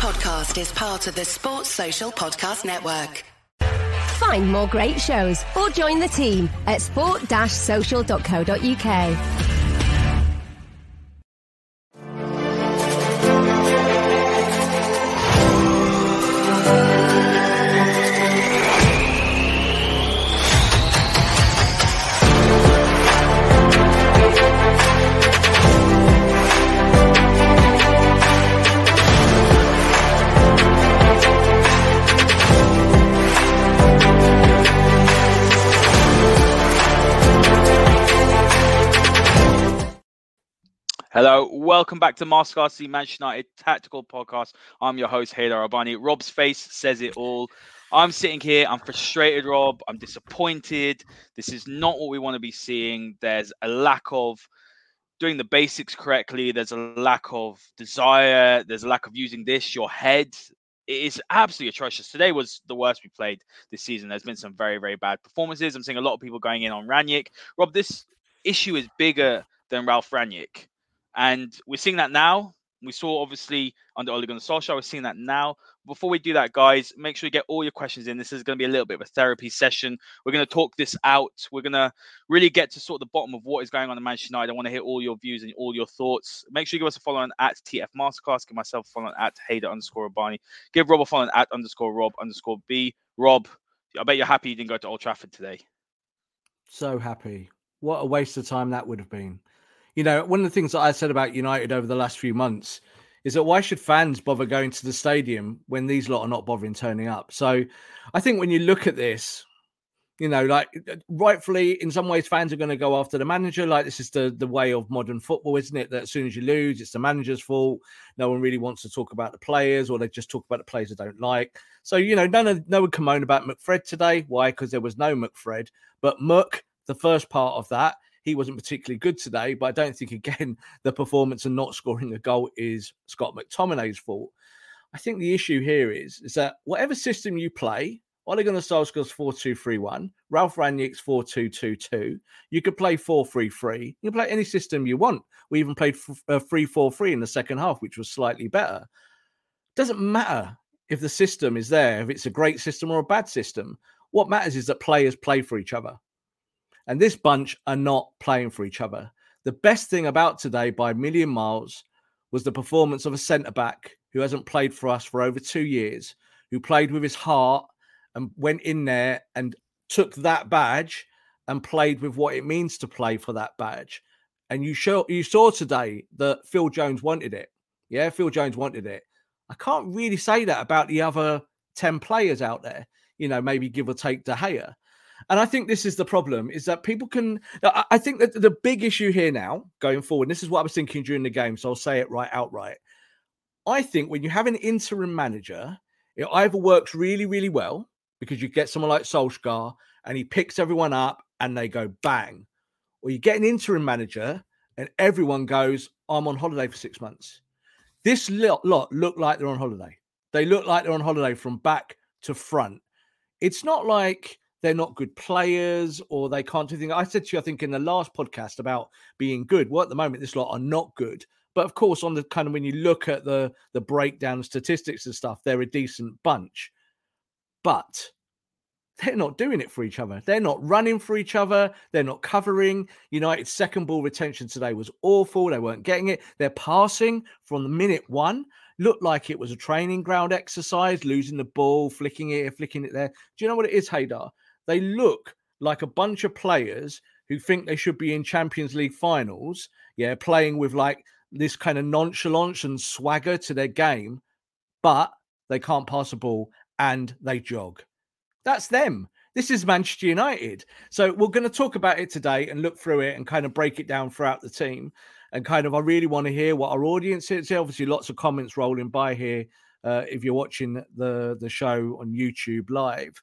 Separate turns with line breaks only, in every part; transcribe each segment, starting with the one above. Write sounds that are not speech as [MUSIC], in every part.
podcast is part of the Sports Social Podcast Network.
Find more great shows or join the team at sport-social.co.uk.
welcome back to Master RC Manchester United Tactical Podcast. I'm your host, Haider Rubbani. Rob's face says it all. I'm sitting here, I'm frustrated, Rob. I'm disappointed. This is not what we want to be seeing. There's a lack of doing the basics correctly, there's a lack of desire, there's a lack of using this, your head. It is absolutely atrocious. Today was the worst we played this season. There's been some very, very bad performances. I'm seeing a lot of people going in on Rangnick. Rob, this issue is bigger than Ralf Rangnick. And we're seeing that now. We saw obviously under Ole Gunnar Solskjaer. We're seeing that now. Before we do that, guys, make sure you get all your questions in. This is going to be a little bit of a therapy session. We're going to talk this out. We're going to really get to sort of the bottom of what is going on in Manchester United. I want to hear all your views and all your thoughts. Make sure you give us a follow on at TF Masterclass. Give myself a follow on at Haider underscore Rubbani. Give Rob a follow on at underscore Rob underscore B. Rob, I bet you're happy you didn't go to Old Trafford today.
So happy. What a waste of time that would have been you know, one of the things that I said about United over the last few months is that why should fans bother going to the stadium when these lot are not bothering turning up? So I think when you look at this, you know, like rightfully, in some ways, fans are going to go after the manager. Like this is the the way of modern football, isn't it? That as soon as you lose, it's the manager's fault. No one really wants to talk about the players, or they just talk about the players they don't like. So you know, none of no one can moan about McFred today. Why? Because there was no McFred. But Muck, the first part of that, he wasn't particularly good today, but I don't think, again, [LAUGHS] the performance and not scoring a goal is Scott McTominay's fault. I think the issue here is, is that whatever system you play, Ole Gunnar Solskjaer's 4-2-3-1, Ralf Rangnick's 4-2-2-2, you could play 4-3-3. You can play any system you want. We even played 3-4-3 uh, in the second half, which was slightly better. Doesn't matter if the system is there, if it's a great system or a bad system. What matters is that players play for each other. And this bunch are not playing for each other. The best thing about today, by a million miles, was the performance of a centre back who hasn't played for us for over two years, who played with his heart and went in there and took that badge and played with what it means to play for that badge. And you show you saw today that Phil Jones wanted it. Yeah, Phil Jones wanted it. I can't really say that about the other 10 players out there, you know, maybe give or take De Gea. And I think this is the problem is that people can. I think that the big issue here now going forward, this is what I was thinking during the game, so I'll say it right outright. I think when you have an interim manager, it either works really, really well because you get someone like Solskjaer and he picks everyone up and they go bang, or you get an interim manager and everyone goes, I'm on holiday for six months. This lot, look like they're on holiday. They look like they're on holiday from back to front. It's not like they're not good players or they can't do things. I said to you, I think in the last podcast about being good. Well, at the moment, this lot are not good. But of course, on the kind of when you look at the the breakdown statistics and stuff, they're a decent bunch. But they're not doing it for each other. They're not running for each other. They're not covering. United's second ball retention today was awful. They weren't getting it. They're passing from the minute one. Looked like it was a training ground exercise, losing the ball, flicking it, flicking it there. Do you know what it is, Haider? They look like a bunch of players who think they should be in Champions League finals, yeah, playing with like this kind of nonchalance and swagger to their game, but they can't pass a ball and they jog. That's them. This is Manchester United. So we're going to talk about it today and look through it and kind of break it down throughout the team. And kind of, I really want to hear what our audience is. Obviously, lots of comments rolling by here. Uh, if you're watching the the show on YouTube live,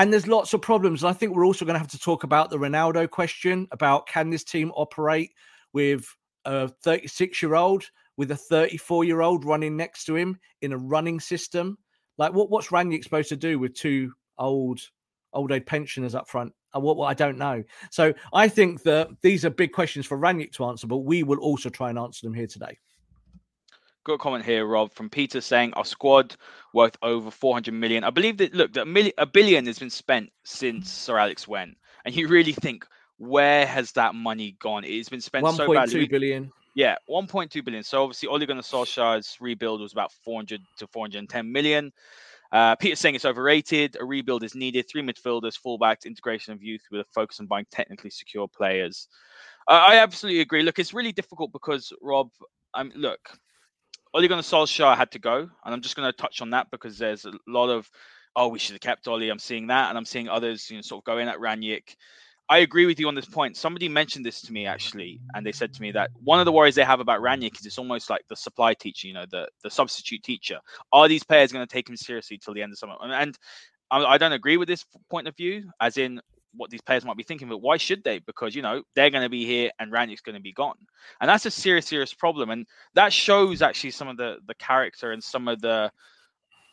and there's lots of problems. And I think we're also going to have to talk about the Ronaldo question about can this team operate with a 36 year old with a 34 year old running next to him in a running system? Like, what, what's Rangnick supposed to do with two old old age pensioners up front? Uh, what, what I don't know. So I think that these are big questions for Rangnick to answer, but we will also try and answer them here today.
Got a comment here, Rob, from Peter saying our squad worth over 400 million. I believe that look, that a, million, a billion has been spent since Sir Alex went, and you really think where has that money gone? It's been spent 1. so badly.
1.2 billion.
Yeah, 1.2 billion. So obviously, Ole Gunnar Solskjaer's rebuild was about 400 to 410 million. Uh, Peter's saying it's overrated. A rebuild is needed. Three midfielders, fullbacks, integration of youth with a focus on buying technically secure players. Uh, I absolutely agree. Look, it's really difficult because Rob. I'm look. Ole Gunnar Solskjaer had to go, and I'm just going to touch on that because there's a lot of, oh, we should have kept Ole. I'm seeing that, and I'm seeing others, you know, sort of going at Rangnick. I agree with you on this point. Somebody mentioned this to me actually, and they said to me that one of the worries they have about Rangnick is it's almost like the supply teacher, you know, the the substitute teacher. Are these players going to take him seriously till the end of summer? And um, I don't agree with this point of view, as in what these players might be thinking, but why should they? Because you know they're going to be here and Rangnick's going to be gone, and that's a serious, serious problem. And that shows actually some of the the character and some of the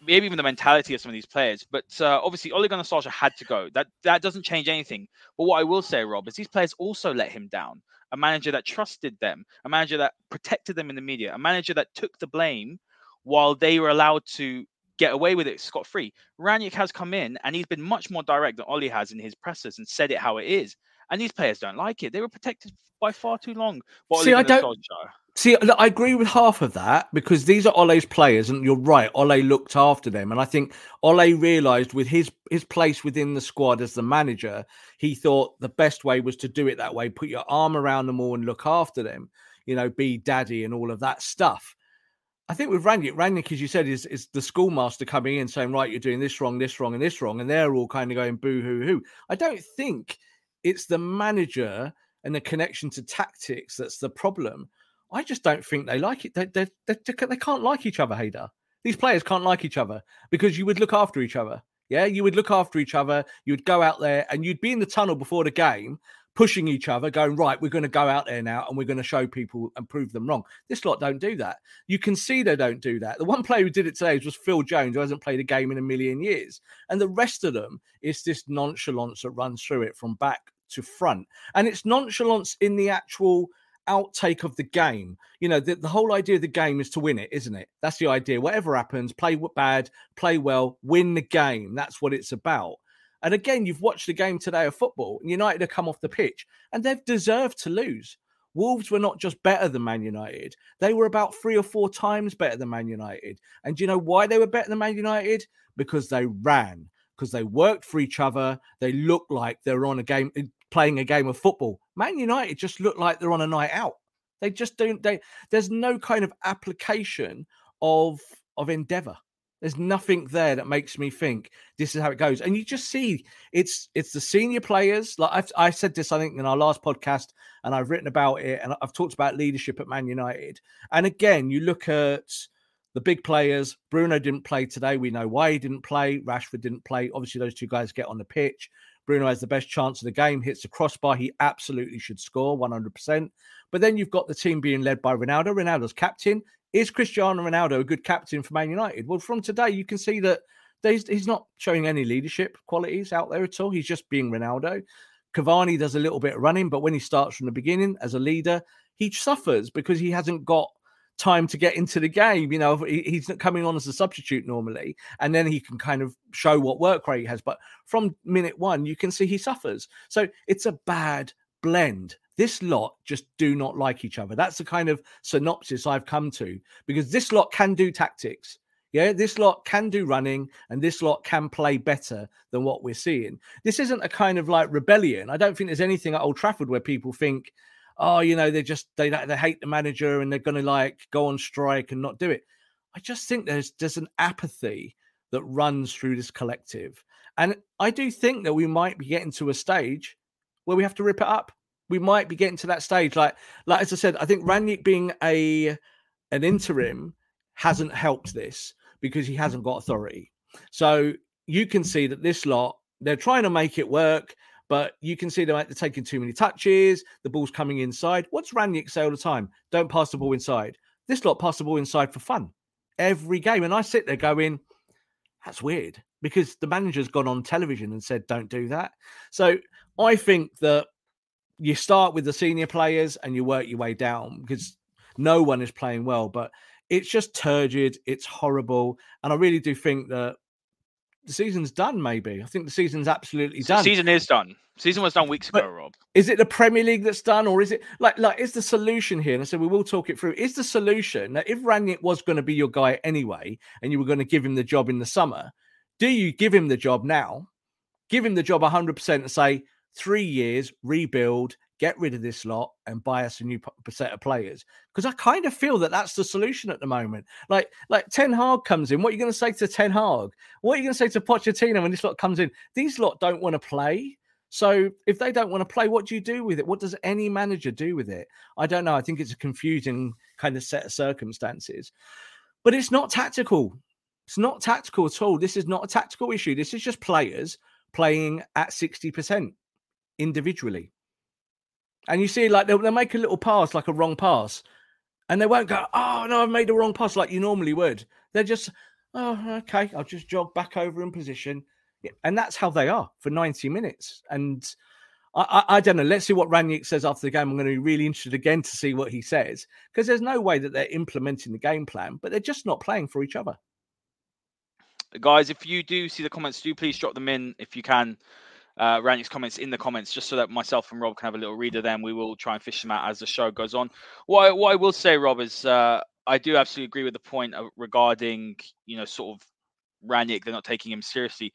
maybe even the mentality of some of these players. But uh, obviously, Ole Gunnar Solskjaer had to go. That that doesn't change anything. But what I will say, Rob, is these players also let him down. A manager that trusted them, a manager that protected them in the media, a manager that took the blame while they were allowed to get away with it scot free. Rangnick has come in and he's been much more direct than Ole has in his presses and said it how it is. And these players don't like it. They were protected by far too long.
See, I don't. See, I agree with half of that because these are Ole's players, and you're right. Ole looked after them, and I think Ole realised with his his place within the squad as the manager, he thought the best way was to do it that way. Put your arm around them all and look after them. You know, be daddy and all of that stuff. I think with Rangnick, Rangnick, as you said, is is the schoolmaster coming in saying, right, you're doing this wrong, this wrong, and this wrong, and they're all kind of going boo hoo hoo. I don't think it's the manager and the connection to tactics that's the problem. I just don't think they like it. They, they, they, they can't like each other, Haider. These players can't like each other because you would look after each other. Yeah, you would look after each other. You would go out there and you'd be in the tunnel before the game pushing each other, going, right, we're going to go out there now and we're going to show people and prove them wrong. This lot don't do that. You can see they don't do that. The one player who did it today was Phil Jones, who hasn't played a game in a million years. And the rest of them is this nonchalance that runs through it from back to front. And it's nonchalance in the actual outtake of the game. You know, the, the whole idea of the game is to win it, isn't it? That's the idea. Whatever happens, play bad, play well, win the game. That's what it's about. And again, you've watched the game today of football, and United have come off the pitch, and they've deserved to lose. Wolves were not just better than Man United, they were about three or four times better than Man United. And do you know why they were better than Man United? Because they ran, because they worked for each other. They looked like they were on a game, eh, playing a game of football. Man United just looked like they're on a night out. They just don't, they, there's no kind of application of, of endeavor. There's nothing there that makes me think this is how it goes. And you just see it's it's the senior players. Like I've, I said this, I think, in our last podcast, and I've written about it, and I've talked about leadership at Man United. And again, you look at the big players. Bruno didn't play today. We know why he didn't play. Rashford didn't play. Obviously, those two guys get on the pitch. Bruno has the best chance of the game, hits the crossbar. He absolutely should score 100%. But then you've got the team being led by Ronaldo. Ronaldo's captain. Is Cristiano Ronaldo a good captain for Man United? Well, from today, you can see that he's not showing any leadership qualities out there at all. He's just being Ronaldo. Cavani does a little bit of running, but when he starts from the beginning as a leader, he suffers because he hasn't got time to get into the game. You know, he's not coming on as a substitute normally, and then he can kind of show what work rate he has. But from minute one, you can see he suffers. So it's a bad blend. This lot just do not like each other. That's the kind of synopsis I've come to because this lot can do tactics. Yeah, this lot can do running and this lot can play better than what we're seeing. This isn't a kind of like rebellion. I don't think there's anything at Old Trafford where people think, oh, you know, they just they they hate the manager and they're going to like go on strike and not do it. I just think there's there's an apathy that runs through this collective, and I do think that we might be getting to a stage where we have to rip it up we might be getting to that stage. Like, like as I said, I think Rangnick being a an interim hasn't helped this because he hasn't got authority. So you can see that this lot they're trying to make it work, but you can see they're taking too many touches. The ball's coming inside. What's Rangnick say all the time? Don't pass the ball inside. This lot pass the ball inside for fun every game, and I sit there going, "That's weird." Because the manager's gone on television and said, "Don't do that." So I think that you start with the senior players and you work your way down because no one is playing well. But it's just turgid. It's horrible, and I really do think that the season's done. Maybe I think the season's absolutely done.
season is done. Season was done weeks
But-
ago, Rob.
Is it the Premier League that's done, or is it like like is the solution here? And I said we will talk it through. Is the solution that if Rangnick was going to be your guy anyway, and you were going to give him the job in the summer, do you give him the job now? Give him the job 100 percent and say three years, rebuild, get rid of this lot, and buy us a new set of players? Because I kind of feel that that's the solution at the moment. Like like Ten Hag comes in, what are you going to say to Ten Hag? What are you going to say to Pochettino when this lot comes in? These lot don't want to play. So if they don't want to play, what do you do with it? What does any manager do with it? I don't know. I think it's a confusing kind of set of circumstances. But it's not tactical. It's not tactical at all. This is not a tactical issue. This is just players playing at 60% individually. And you see, like, they'll, they'll make a little pass, like a wrong pass, and they won't go, oh, no, I've made the wrong pass like you normally would. They're just, oh, okay, I'll just jog back over in position. And that's how they are for 90 minutes. And I, I, I don't know. Let's see what Rangnick says after the game. I'm going to be really interested again to see what he says because there's no way that they're implementing the game plan, but they're just not playing for each other.
guys if you do see the comments do please drop them in if you can uh Rangnick's comments in the comments just so that myself and rob can have a little read of them we will try and fish them out as the show goes on. What I, what I will say rob is uh i do absolutely agree with the point regarding you know sort of Rangnick, they're not taking him seriously.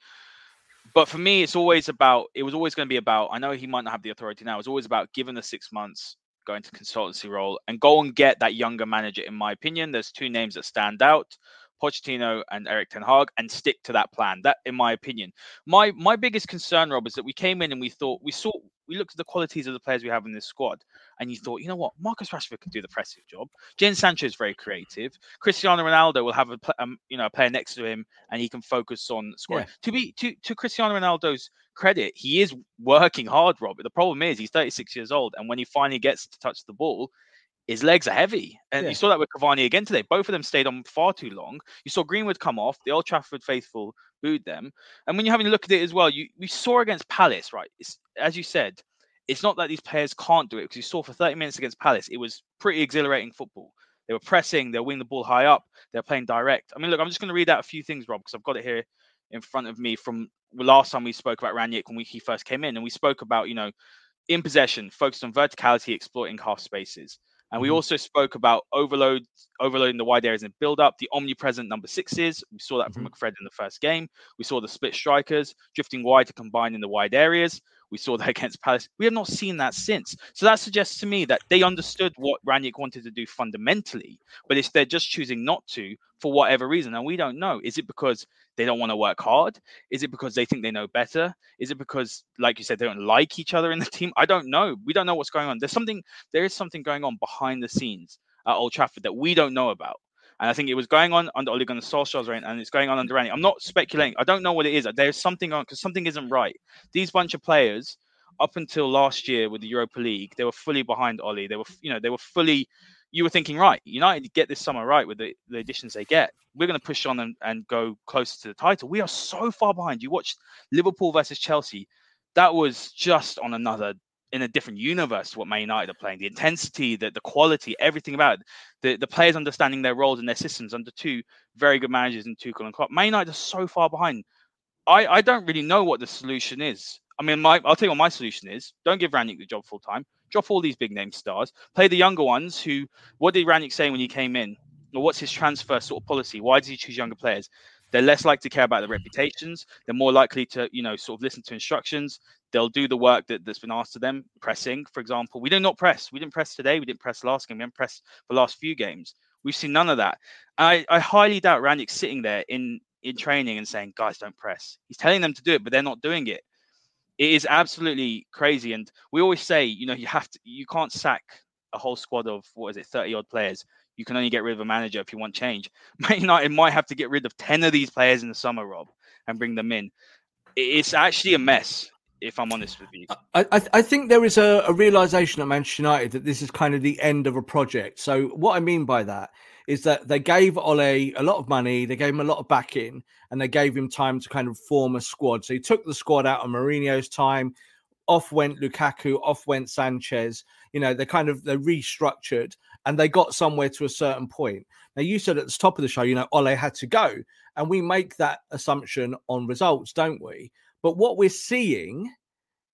But for me it's always about it was always going to be about i know he might not have the authority now it's always about given the six months go into consultancy role and go and get that younger manager in my opinion. There's two names that stand out Pochettino and Erik Ten Hag and stick to that plan. That, in my opinion, my my biggest concern, Rob, is that we came in and we thought we saw we looked at the qualities of the players we have in this squad, and you thought, you know what, Marcus Rashford can do the pressing job. Jadon Sancho is very creative. Cristiano Ronaldo will have a um, you know a player next to him, and he can focus on scoring. To be to to Cristiano Ronaldo's credit, he is working hard, Rob. But the problem is he's 36 years old, and when he finally gets to touch the ball, his legs are heavy. And
Yeah.
you saw that with Cavani again today. Both of them stayed on far too long. You saw Greenwood come off. The Old Trafford faithful booed them. And when you're having a look at it as well, you we saw against Palace, right? It's, as you said, it's not that these players can't do it because you saw for 30 minutes against Palace, it was pretty exhilarating football. They were pressing, they were winning the ball high up, they're playing direct. I mean, look, I'm just going to read out a few things, Rob, because I've got it here in front of me from the last time we spoke about Rangnick when we, he first came in, and we spoke about, you know, in possession, focused on verticality, exploiting half spaces. And we
Mhm.
also spoke about overload, overloading the wide areas and build up, the omnipresent number sixes. We saw that from McFred in the first game. We saw the split strikers drifting wide to combine in the wide areas. We saw that [LAUGHS] against Palace. We have not seen that since. So that suggests to me that they understood what Rangnick wanted to do fundamentally, but it's they're just choosing not to for whatever reason. And we don't know. Is it because they don't want to work hard? Is it because they think they know better? Is it because, like you said, they don't like each other in the [LAUGHS] team? I don't know. We don't know what's going on. There's something, there is something going on behind the scenes at Old Trafford that we don't know about. And I think it was going on under Ole Gunnar Solskjaer's reign, and it's going on under Rangnick. I'm not speculating. I don't know what it is. There's something on because something isn't right. These bunch of players, up until last year with the Europa League, they were fully behind Ole. They were, you know, they were fully. You were thinking, right, United get this summer right with the, the additions they get. We're going to push on and, and go closer to the title. We are so far behind. You watched Liverpool versus Chelsea. That was just on another in a different universe what Man United are playing. The intensity, the, the quality, everything about it. The, the players understanding their roles and their systems under two very good managers in Tuchel and Klopp. Man United are so far behind. I, I don't really know what the solution is. I mean, my I'll tell you what my solution is. Don't give Rangnick the job full time. Drop all these big name stars. Play the younger ones who what did Rangnick say when he came in? Or what's his transfer sort of policy? Why does he choose younger players? They're less likely to care about their reputations. They're more likely to, you know, sort of listen to instructions. They'll do the work that, that's been asked of them. Pressing, for example. We did not press. We didn't press today. We didn't press last game. We didn't press the last few games. We've seen none of that. I, I highly doubt Rangnick sitting there in in training and saying, guys, don't press. He's telling them to do it, but they're not doing it. It is absolutely crazy. And we always say, you know, you have to you can't sack a whole squad of what is it, 30 odd players. You can only get rid of a manager if you want change. [LAUGHS] Man United might have to get rid of 10 of these players in the summer, Rob, and bring them in. It's actually a mess, if I'm honest with you.
I, I, I think there is a, a realization at Manchester United that this is kind of the end of a project. So what I mean by that is that they gave Ole a lot of money, they gave him a lot of backing, and they gave him time to kind of form a squad. So he took the squad out of Mourinho's time. Off went Lukaku, off went Sanchez. You know, they kind of they restructured, and they got somewhere to a certain point. Now, you said at the top of the show, you know, Ole had to go, and we make that assumption on results, don't we? But what we're seeing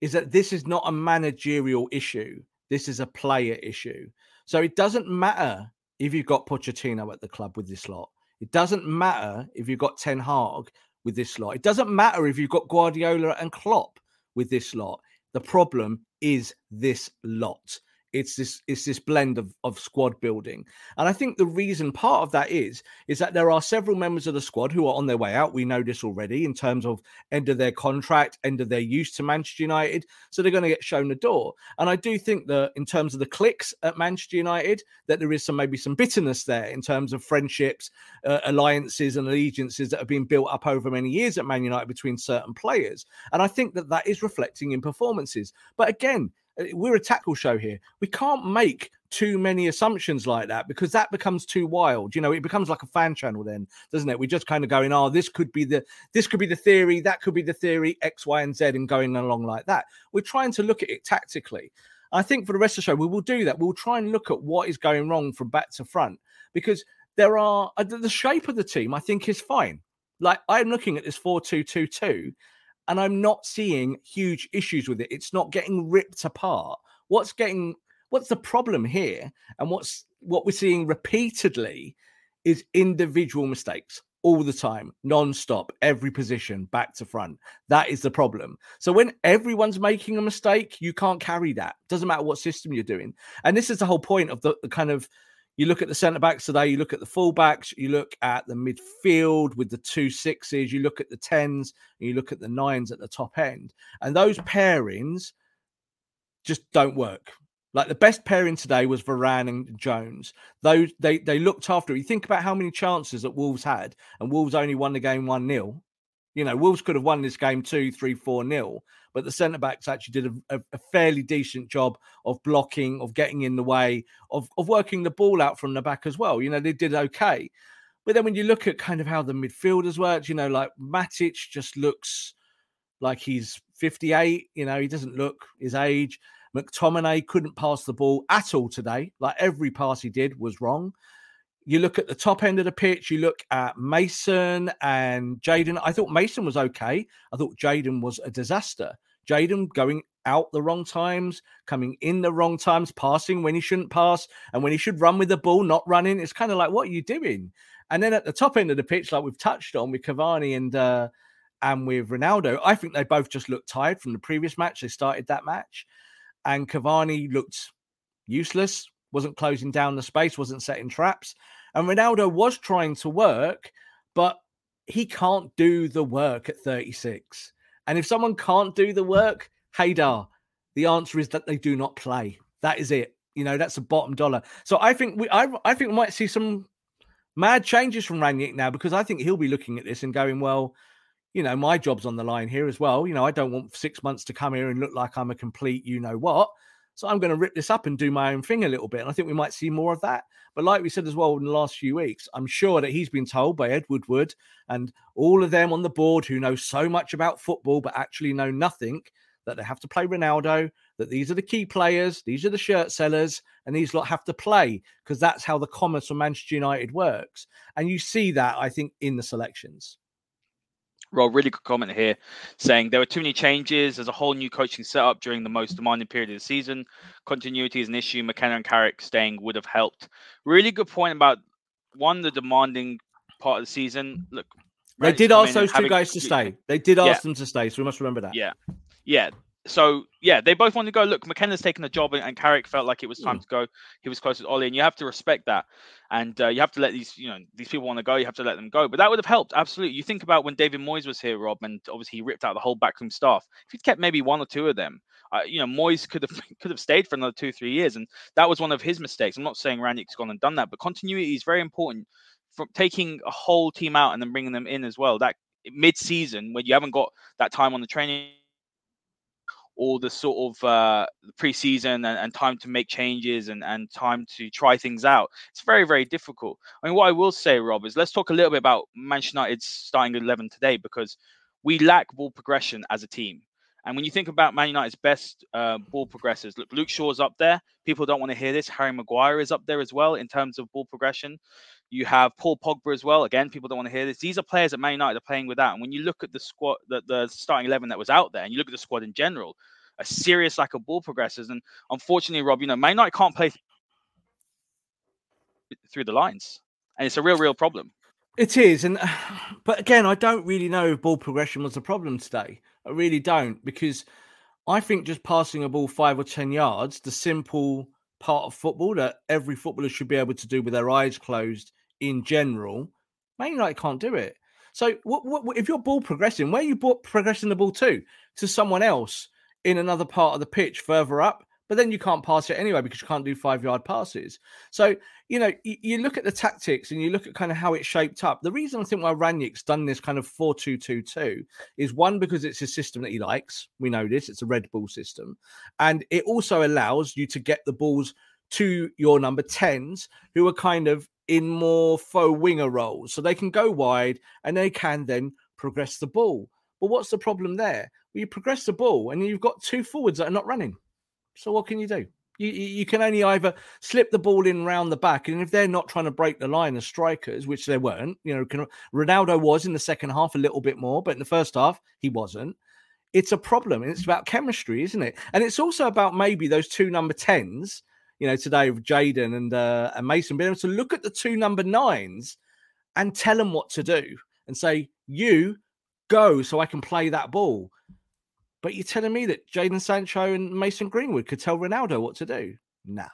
is that this is not a managerial issue. This is a player issue. So it doesn't matter if you've got Pochettino at the club with this lot. It doesn't matter if you've got Ten Hag with this lot. It doesn't matter if you've got Guardiola and Klopp with this lot. The problem is this lot it's this it's this blend of, of squad building. And i think the reason part of that is is that there are several members of the squad who are on their way out. We know this already in terms of end of their contract end of their use to manchester united. So they're going to get shown the door. And i do think that in terms of the clicks at manchester united that there is some maybe some bitterness there in terms of friendships uh, alliances and allegiances that have been built up over many years at man united between certain players. And i think that that is reflecting in performances. But again we're a tackle show here. We can't make too many assumptions like that because that becomes too wild. You know, it becomes like a fan channel then, doesn't it? We're just kind of going, oh, this could be the this could be the theory, that could be the theory, X, Y, and Z, and going along like that. We're trying to look at it tactically. I think for the rest of the show, we will do that. We'll try and look at what is going wrong from back to front because there are uh, the shape of the team, I think, is fine. Like I'm looking at this 4 2 2 2 and I'm not seeing huge issues with it. It's not getting ripped apart. What's getting what's the problem here? And what's what we're seeing repeatedly is individual mistakes all the time, non-stop, every position, back to front. That is the problem. So when everyone's making a mistake, you can't carry that. Doesn't matter what system you're doing. And this is the whole point of the, the kind of you look at the centre backs today, you look at the fullbacks, you look at the midfield with the two sixes, you look at the tens, you look at the nines at the top end. And those pairings just don't work. Like the best pairing today was Varane and Jones. Those they they looked after. You think about how many chances that Wolves had, and Wolves only won the game one 0 You know, Wolves could have won this game two, three, four nil, but the centre backs actually did a, a, fairly decent job of blocking, of getting in the way, of, of working the ball out from the back as well. You know, they did okay. But then when you look at kind of how the midfielders worked, you know, like Matic just looks like he's 58. You know, he doesn't look his age. McTominay couldn't pass the ball at all today. Like every pass he did was wrong. You look at the top end of the pitch, you look at Mason and Jadon. I thought Mason was okay. I thought Jadon was a disaster. Jadon going out the wrong times, coming in the wrong times, passing when he shouldn't pass, and when he should run with the ball, not running. It's kind of like, what are you doing? And then at the top end of the pitch, like we've touched on with Cavani and uh, and with Ronaldo, I think they both just looked tired from the previous match. They started that match, and Cavani looked useless, wasn't closing down the space, wasn't setting traps. And Ronaldo was trying to work, but he can't do the work at 36. And if someone can't do the work, Haider, the answer is that they do not play. That is it. You know, that's a bottom dollar. So I think we I, I think we might see some mad changes from Rangnick now because I think he'll be looking at this and going, well, you know, my job's on the line here as well. You know, I don't want six months to come here and look like I'm a complete you know what. So I'm going to rip this up and do my own thing a little bit. And I think we might see more of that. But like we said as well in the last few weeks, I'm sure that he's been told by Ed Woodward and all of them on the board who know so much about football but actually know nothing that they have to play Ronaldo, that these are the key players, these are the shirt sellers, and these lot have to play because that's how the commerce of Manchester United works. And you see that, I think, in the selections.
Rob, really good comment here saying there were too many changes. There's a whole new coaching setup during the most demanding period of the season. Continuity is an issue. McKenna and Carrick staying would have helped. Really good point about one, the demanding part of the season. Look,
they did ask those two guys to stay. They did ask yeah. them to stay, so we must remember that.
Yeah. Yeah so yeah, they both want to go. Look, McKenna's taken the job, and, and Carrick felt like it was time mm. to go. He was close with Ole, and you have to respect that. And uh, you have to let these, you know, these people want to go. You have to let them go. But that would have helped absolutely. You think about when David Moyes was here, Rob, and obviously he ripped out the whole backroom staff. If he'd kept maybe one or two of them, uh, you know, Moyes could have [LAUGHS] could have stayed for another two, three years, and that was one of his mistakes. I'm not saying Rangnick's gone and done that, but continuity is very important. From taking a whole team out and then bringing them in as well. That mid-season when you haven't got that time on the training all the sort of uh, preseason and, and time to make changes and, and time to try things out. It's very, very difficult. I mean, what I will say, Rob, is let's talk a little bit about Manchester United's starting 11 today because we lack ball progression as a team. And when you think about Man United's best uh, ball progressors, look, Luke Shaw's up there. People don't want to hear this. Harry Maguire is up there as well in terms of ball progression. You have Paul Pogba as well. Again, people don't want to hear this. These are players that Man United are playing without. And when you look at the squad, the, the starting 11 that was out there, and you look at the squad in general, a serious lack of ball progressors. And unfortunately, Rob, you know, Man United can't play through the lines. And it's a real, real problem.
It is. And, [SIGHS] but again, I don't really know if ball progression was the problem today. I really don't because I think just passing a ball five or 10 yards, the simple part of football that every footballer should be able to do with their eyes closed in general, Man United can't do it. So, what, what, if you're ball progressing, where are you progressing the ball to? To someone else in another part of the pitch further up? but then you can't pass it anyway because you can't do five yard passes. So, you know, you, you, look at the tactics and you look at kind of how it's shaped up. The reason I think why Rangnick's done this kind of 4 2 2 2 is one, because it's a system that he likes. We know this, it's a red Bull system. And it also allows you to get the balls to your number 10s who are kind of in more faux winger roles. So they can go wide and they can then progress the ball. But what's the problem there? Well, you progress the ball and you've got two forwards that are not running. So what can you do? You, you can only either slip the ball in round the back, and if they're not trying to break the line as strikers, which they weren't, you know, can, Ronaldo was in the second half a little bit more, but in the first half he wasn't. It's a problem, it's about chemistry, isn't it? And it's also about maybe those two number tens, you know, today with Jadon and uh, and Mason being able to look at the two number nines and tell them what to do and say, "You go, so I can play that ball." But you're telling me that Jadon Sancho and Mason Greenwood could tell Ronaldo what to do? Nah,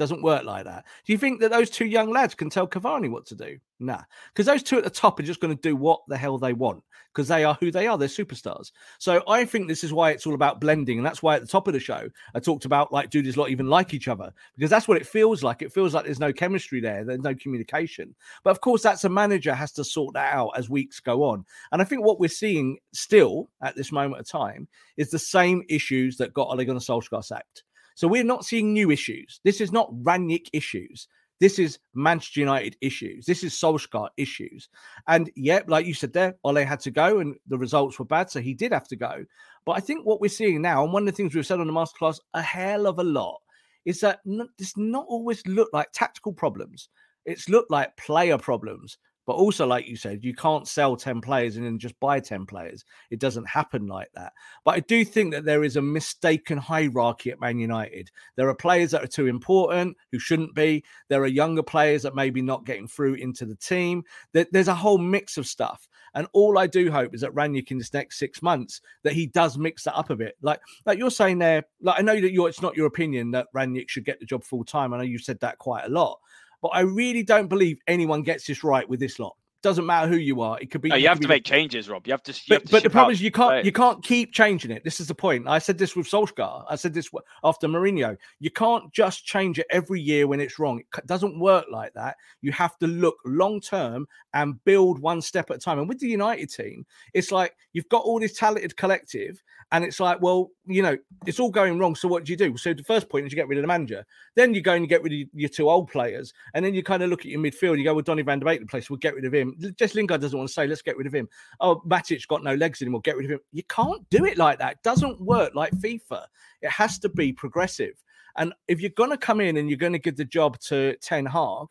doesn't work like that. Do you think that those two young lads can tell Cavani what to do? Nah, because those two at the top are just going to do what the hell they want because they are who they are. They're superstars. So I think this is why it's all about blending. And that's why at the top of the show, I talked about like, do these lot even like each other? Because that's what it feels like. It feels like there's no chemistry there, there's no communication. But of course, that's a manager has to sort that out as weeks go on. And I think what we're seeing still at this moment of time is the same issues that got Ole Gunnar Solskjaer sacked. So we're not seeing new issues. This is not Rangnick issues. This is Manchester United issues. This is Solskjaer issues. And yeah, like you said there, Ole had to go and the results were bad. So he did have to go. But I think what we're seeing now, and one of the things we've said on the masterclass a hell of a lot, is that this not always look like tactical problems. It's looked like player problems. But also, like you said, you can't sell 10 players and then just buy 10 players. It doesn't happen like that. But I do think that there is a mistaken hierarchy at Man United. There are players that are too important who shouldn't be. There are younger players that maybe not getting through into the team. There's a whole mix of stuff. And all I do hope is that Rangnick in this next six months that he does mix that up a bit. Like like you're saying there, like I know that you're it's not your opinion that Rangnick should get the job full time. I know you've said that quite a lot. But I really don't believe anyone gets this right with this lot. Doesn't matter who you are. It could be.
No, you, have to make changes, Rob. You have to. You
but,
have to
but the problem is you can't. You can't keep changing it. This is the point. I said this with Solskjaer. I said this after Mourinho. You can't just change it every year when it's wrong. It doesn't work like that. You have to look long term and build one step at a time. And with the United team, it's like you've got all this talented collective, and it's like, well, you know, it's all going wrong. So what do you do? So the first point is you get rid of the manager. Then you go and you get rid of your two old players. And then you kind of look at your midfield. You go, well, Donny van de Beek, the place, we'll get rid of him. Jess Lingard doesn't want to say, let's get rid of him. Oh, Matic got no legs anymore. Get rid of him. You can't do it like that. It doesn't work like FIFA. It has to be progressive. And if you're going to come in and you're going to give the job to Ten Hag,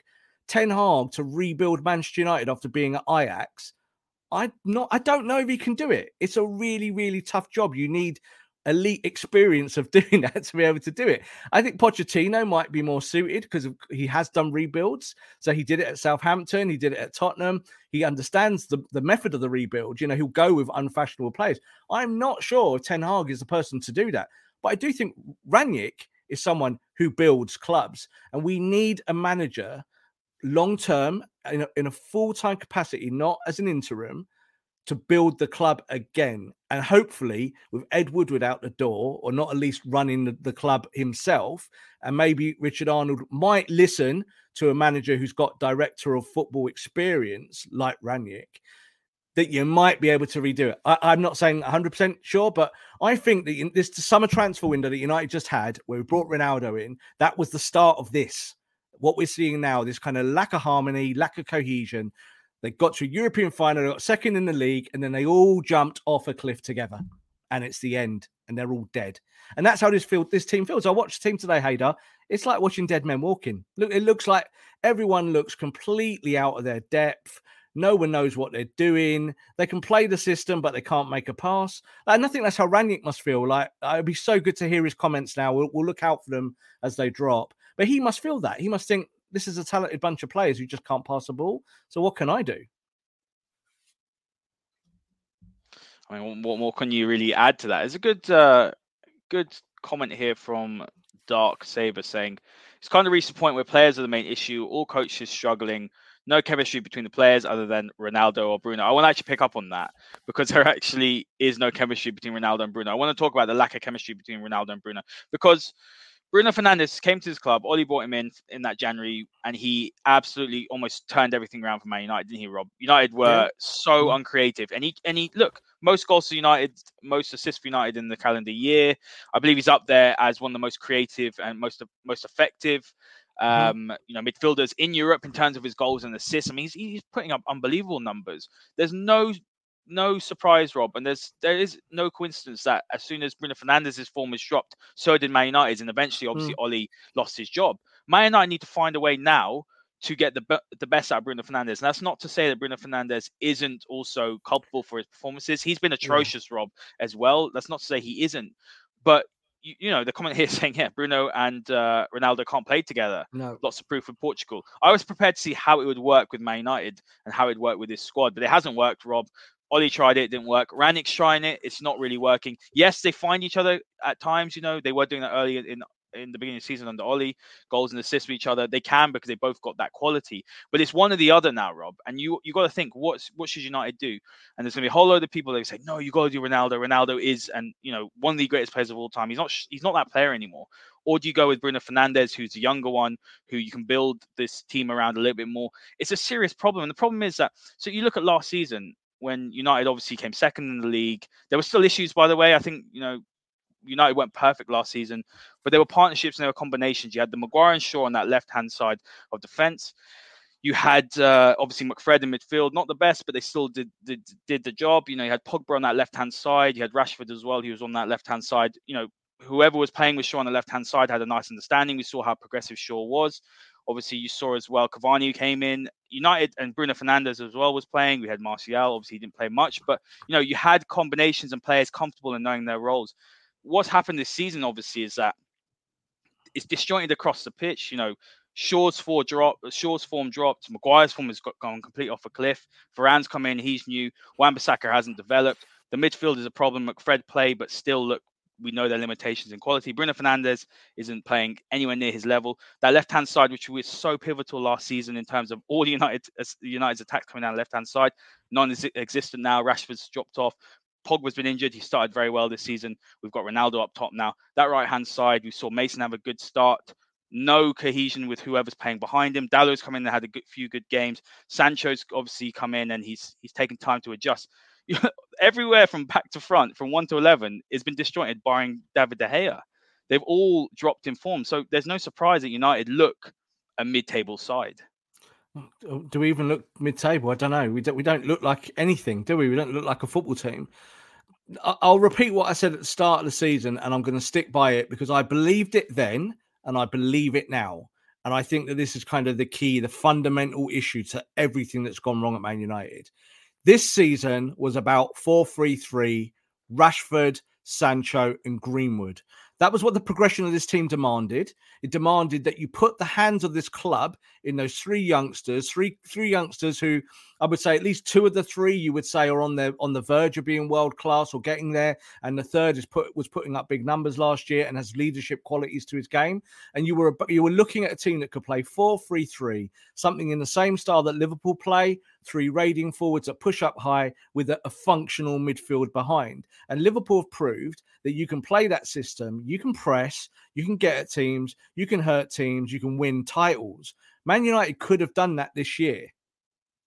Ten Hag to rebuild Manchester United after being at Ajax, I not I don't know if he can do it. It's a really really tough job. You need elite experience of [LAUGHS] doing that to be able to do it. I think Pochettino might be more suited because he has done rebuilds. So he did it at Southampton, he did it at Tottenham. He understands the, the method of the rebuild. You know, he'll go with unfashionable players. I'm not sure Ten Hag is the person to do that. But I do think Rangnick is someone who builds clubs. And we need a manager long term in a, in a full time capacity, not as an interim, to build the club again. And hopefully, with Ed Woodward out the door, or not at least running the, the, club himself, and maybe Richard Arnold might listen to a manager who's got director of football experience like Rangnick, that you might be able to redo it. I, am not saying 100% sure, but I think that in this summer transfer window that United just had, where we brought Ronaldo in, that was the start of this what we're seeing now, this kind of lack of harmony, lack of cohesion. They got to a European final, they got second in the league, and then they all jumped off a cliff together. and it's the end, and they're all dead. And that's how this field, this team feels. I watched the team today, Haider. It's like watching dead men walking. Look, it looks like everyone looks completely out of their depth. No one knows what they're doing. They can play the system, but they can't make a pass. And I think that's how Rangnick must feel. Like it'd be so good to hear his comments now. We'll, we'll look out for them as they drop. But he must feel that. He must think this is a talented bunch of players who just can't pass the ball. So what can I do?
I mean, what more can you really add to that? It's a good, uh, good comment here from Dark Saber saying it's kind of reached the point where players are the main issue. All coaches struggling. No chemistry between the players other than Ronaldo or Bruno. I want to actually pick up on that because [LAUGHS] there actually is no chemistry between Ronaldo and Bruno. I want to talk about the lack of chemistry between Ronaldo and Bruno because Bruno Fernandes came to this club. Ole brought him in in that January, and he absolutely almost turned everything around for Man United, didn't he, Rob? United were yeah. so mm-hmm. uncreative, and he and he look most goals for United, most assists for United in the calendar year. I believe he's up there as one of the most creative and most most effective. Mm-hmm. Um, you know, midfielders in Europe in terms of his goals and assists. I mean, he's, he's putting up unbelievable numbers. There's no no surprise, Rob, and there's there is no coincidence that as soon as Bruno Fernandes's form was dropped, so did Man United, and eventually, obviously, mm. Ole lost his job. Man United need to find a way now to get the the best out of Bruno Fernandes. And that's not to say that Bruno Fernandes isn't also culpable for his performances. He's been atrocious. Rob, as well. That's not to say he isn't, but you, you, know, the comment here [LAUGHS] saying, yeah, Bruno and uh, Ronaldo can't play together.
No.
Lots of proof with Portugal. I was prepared to see how it would work with Man United and how it would work with this squad, but it hasn't worked, Rob. Ole tried it, it didn't work. Rangnick's trying it, it's not really working. Yes, they find each other at times, you know, they were doing that earlier in in the beginning of the season under Ole, goals and assists with each other. They can because they both got that quality. But it's one or the other now, Rob. And you you got to think what's what should United do? And there's gonna be a whole load of people that say, no, you got to do Ronaldo. Ronaldo is and you know one of the greatest players of all time. He's not he's not that player anymore. Or do you go with Bruno Fernandes, who's the younger one, who you can build this team around a little bit more? It's a serious problem. And the problem is that so you look at last season when United obviously came second in the league. There were still issues, by the way. I think you know United weren't perfect last season, but there were partnerships and there were combinations. You had the Maguire and Shaw on that left hand side of defence. You had uh, obviously McFred in midfield, not the best, but they still did, did did the job. You know, you had Pogba on that left hand side. You had Rashford as well. He was on that left hand side. You know, whoever was playing with Shaw on the left hand side had a nice understanding. We saw how progressive Shaw was. Obviously, you saw as well Cavani came in. United and Bruno Fernandes as well was playing. We had Martial. Obviously, he didn't play much, but you know, you had combinations and players comfortable in knowing their roles what's happened this season, obviously, is that it's disjointed across the pitch. You know, Shaw's form drop, Shaw's form dropped. Maguire's form has got, gone completely off a cliff. Varane's come in, he's new. Wan-Bissaka hasn't developed. The midfield is a problem. McFred play, but still look, we know their limitations in quality. Bruno Fernandes isn't playing anywhere near his level. That left hand side, which was so pivotal last season in terms of all the [LAUGHS] United United's attacks coming down the left hand side, non-existent now. Rashford's dropped off. Pogba's been injured. He started very well this season. We've got Ronaldo up top now. That right hand side, we saw Mason have a good start. No cohesion with whoever's playing behind him. Dalot's come in and had a good, few good games. Sancho's obviously come in and he's he's taken time to adjust. [LAUGHS] Everywhere from back to front, from one to eleven, has been disjointed, barring David De Gea. They've all dropped in form, so there's no surprise that United look a mid-table side.
Oh, do we even look mid-table? I don't know. We don't. We don't look like anything, do we? We don't look like a football team. I'll repeat what I said at the start of the season, and I'm going to stick by it because I believed it then, and I believe it now. And I think that this is kind of the key, the fundamental issue to everything that's gone wrong at Man United. This season was about 4 3 3, Rashford, Sancho, and Greenwood. That was what the progression of this team demanded. It demanded that you put the hands of this club in those three youngsters, three three youngsters who I would say at least two of the three you would say are on the on the verge of being world class or getting there, and the third is put was putting up big numbers last year and has leadership qualities to his game. And you were you were looking at a team that could play four three three, something in the same style that Liverpool play, three raiding forwards that push up high with a, a functional midfield behind. And Liverpool have proved that you can play that system, you can press, you can get at teams, you can hurt teams, you can win titles. Man United could have done that this year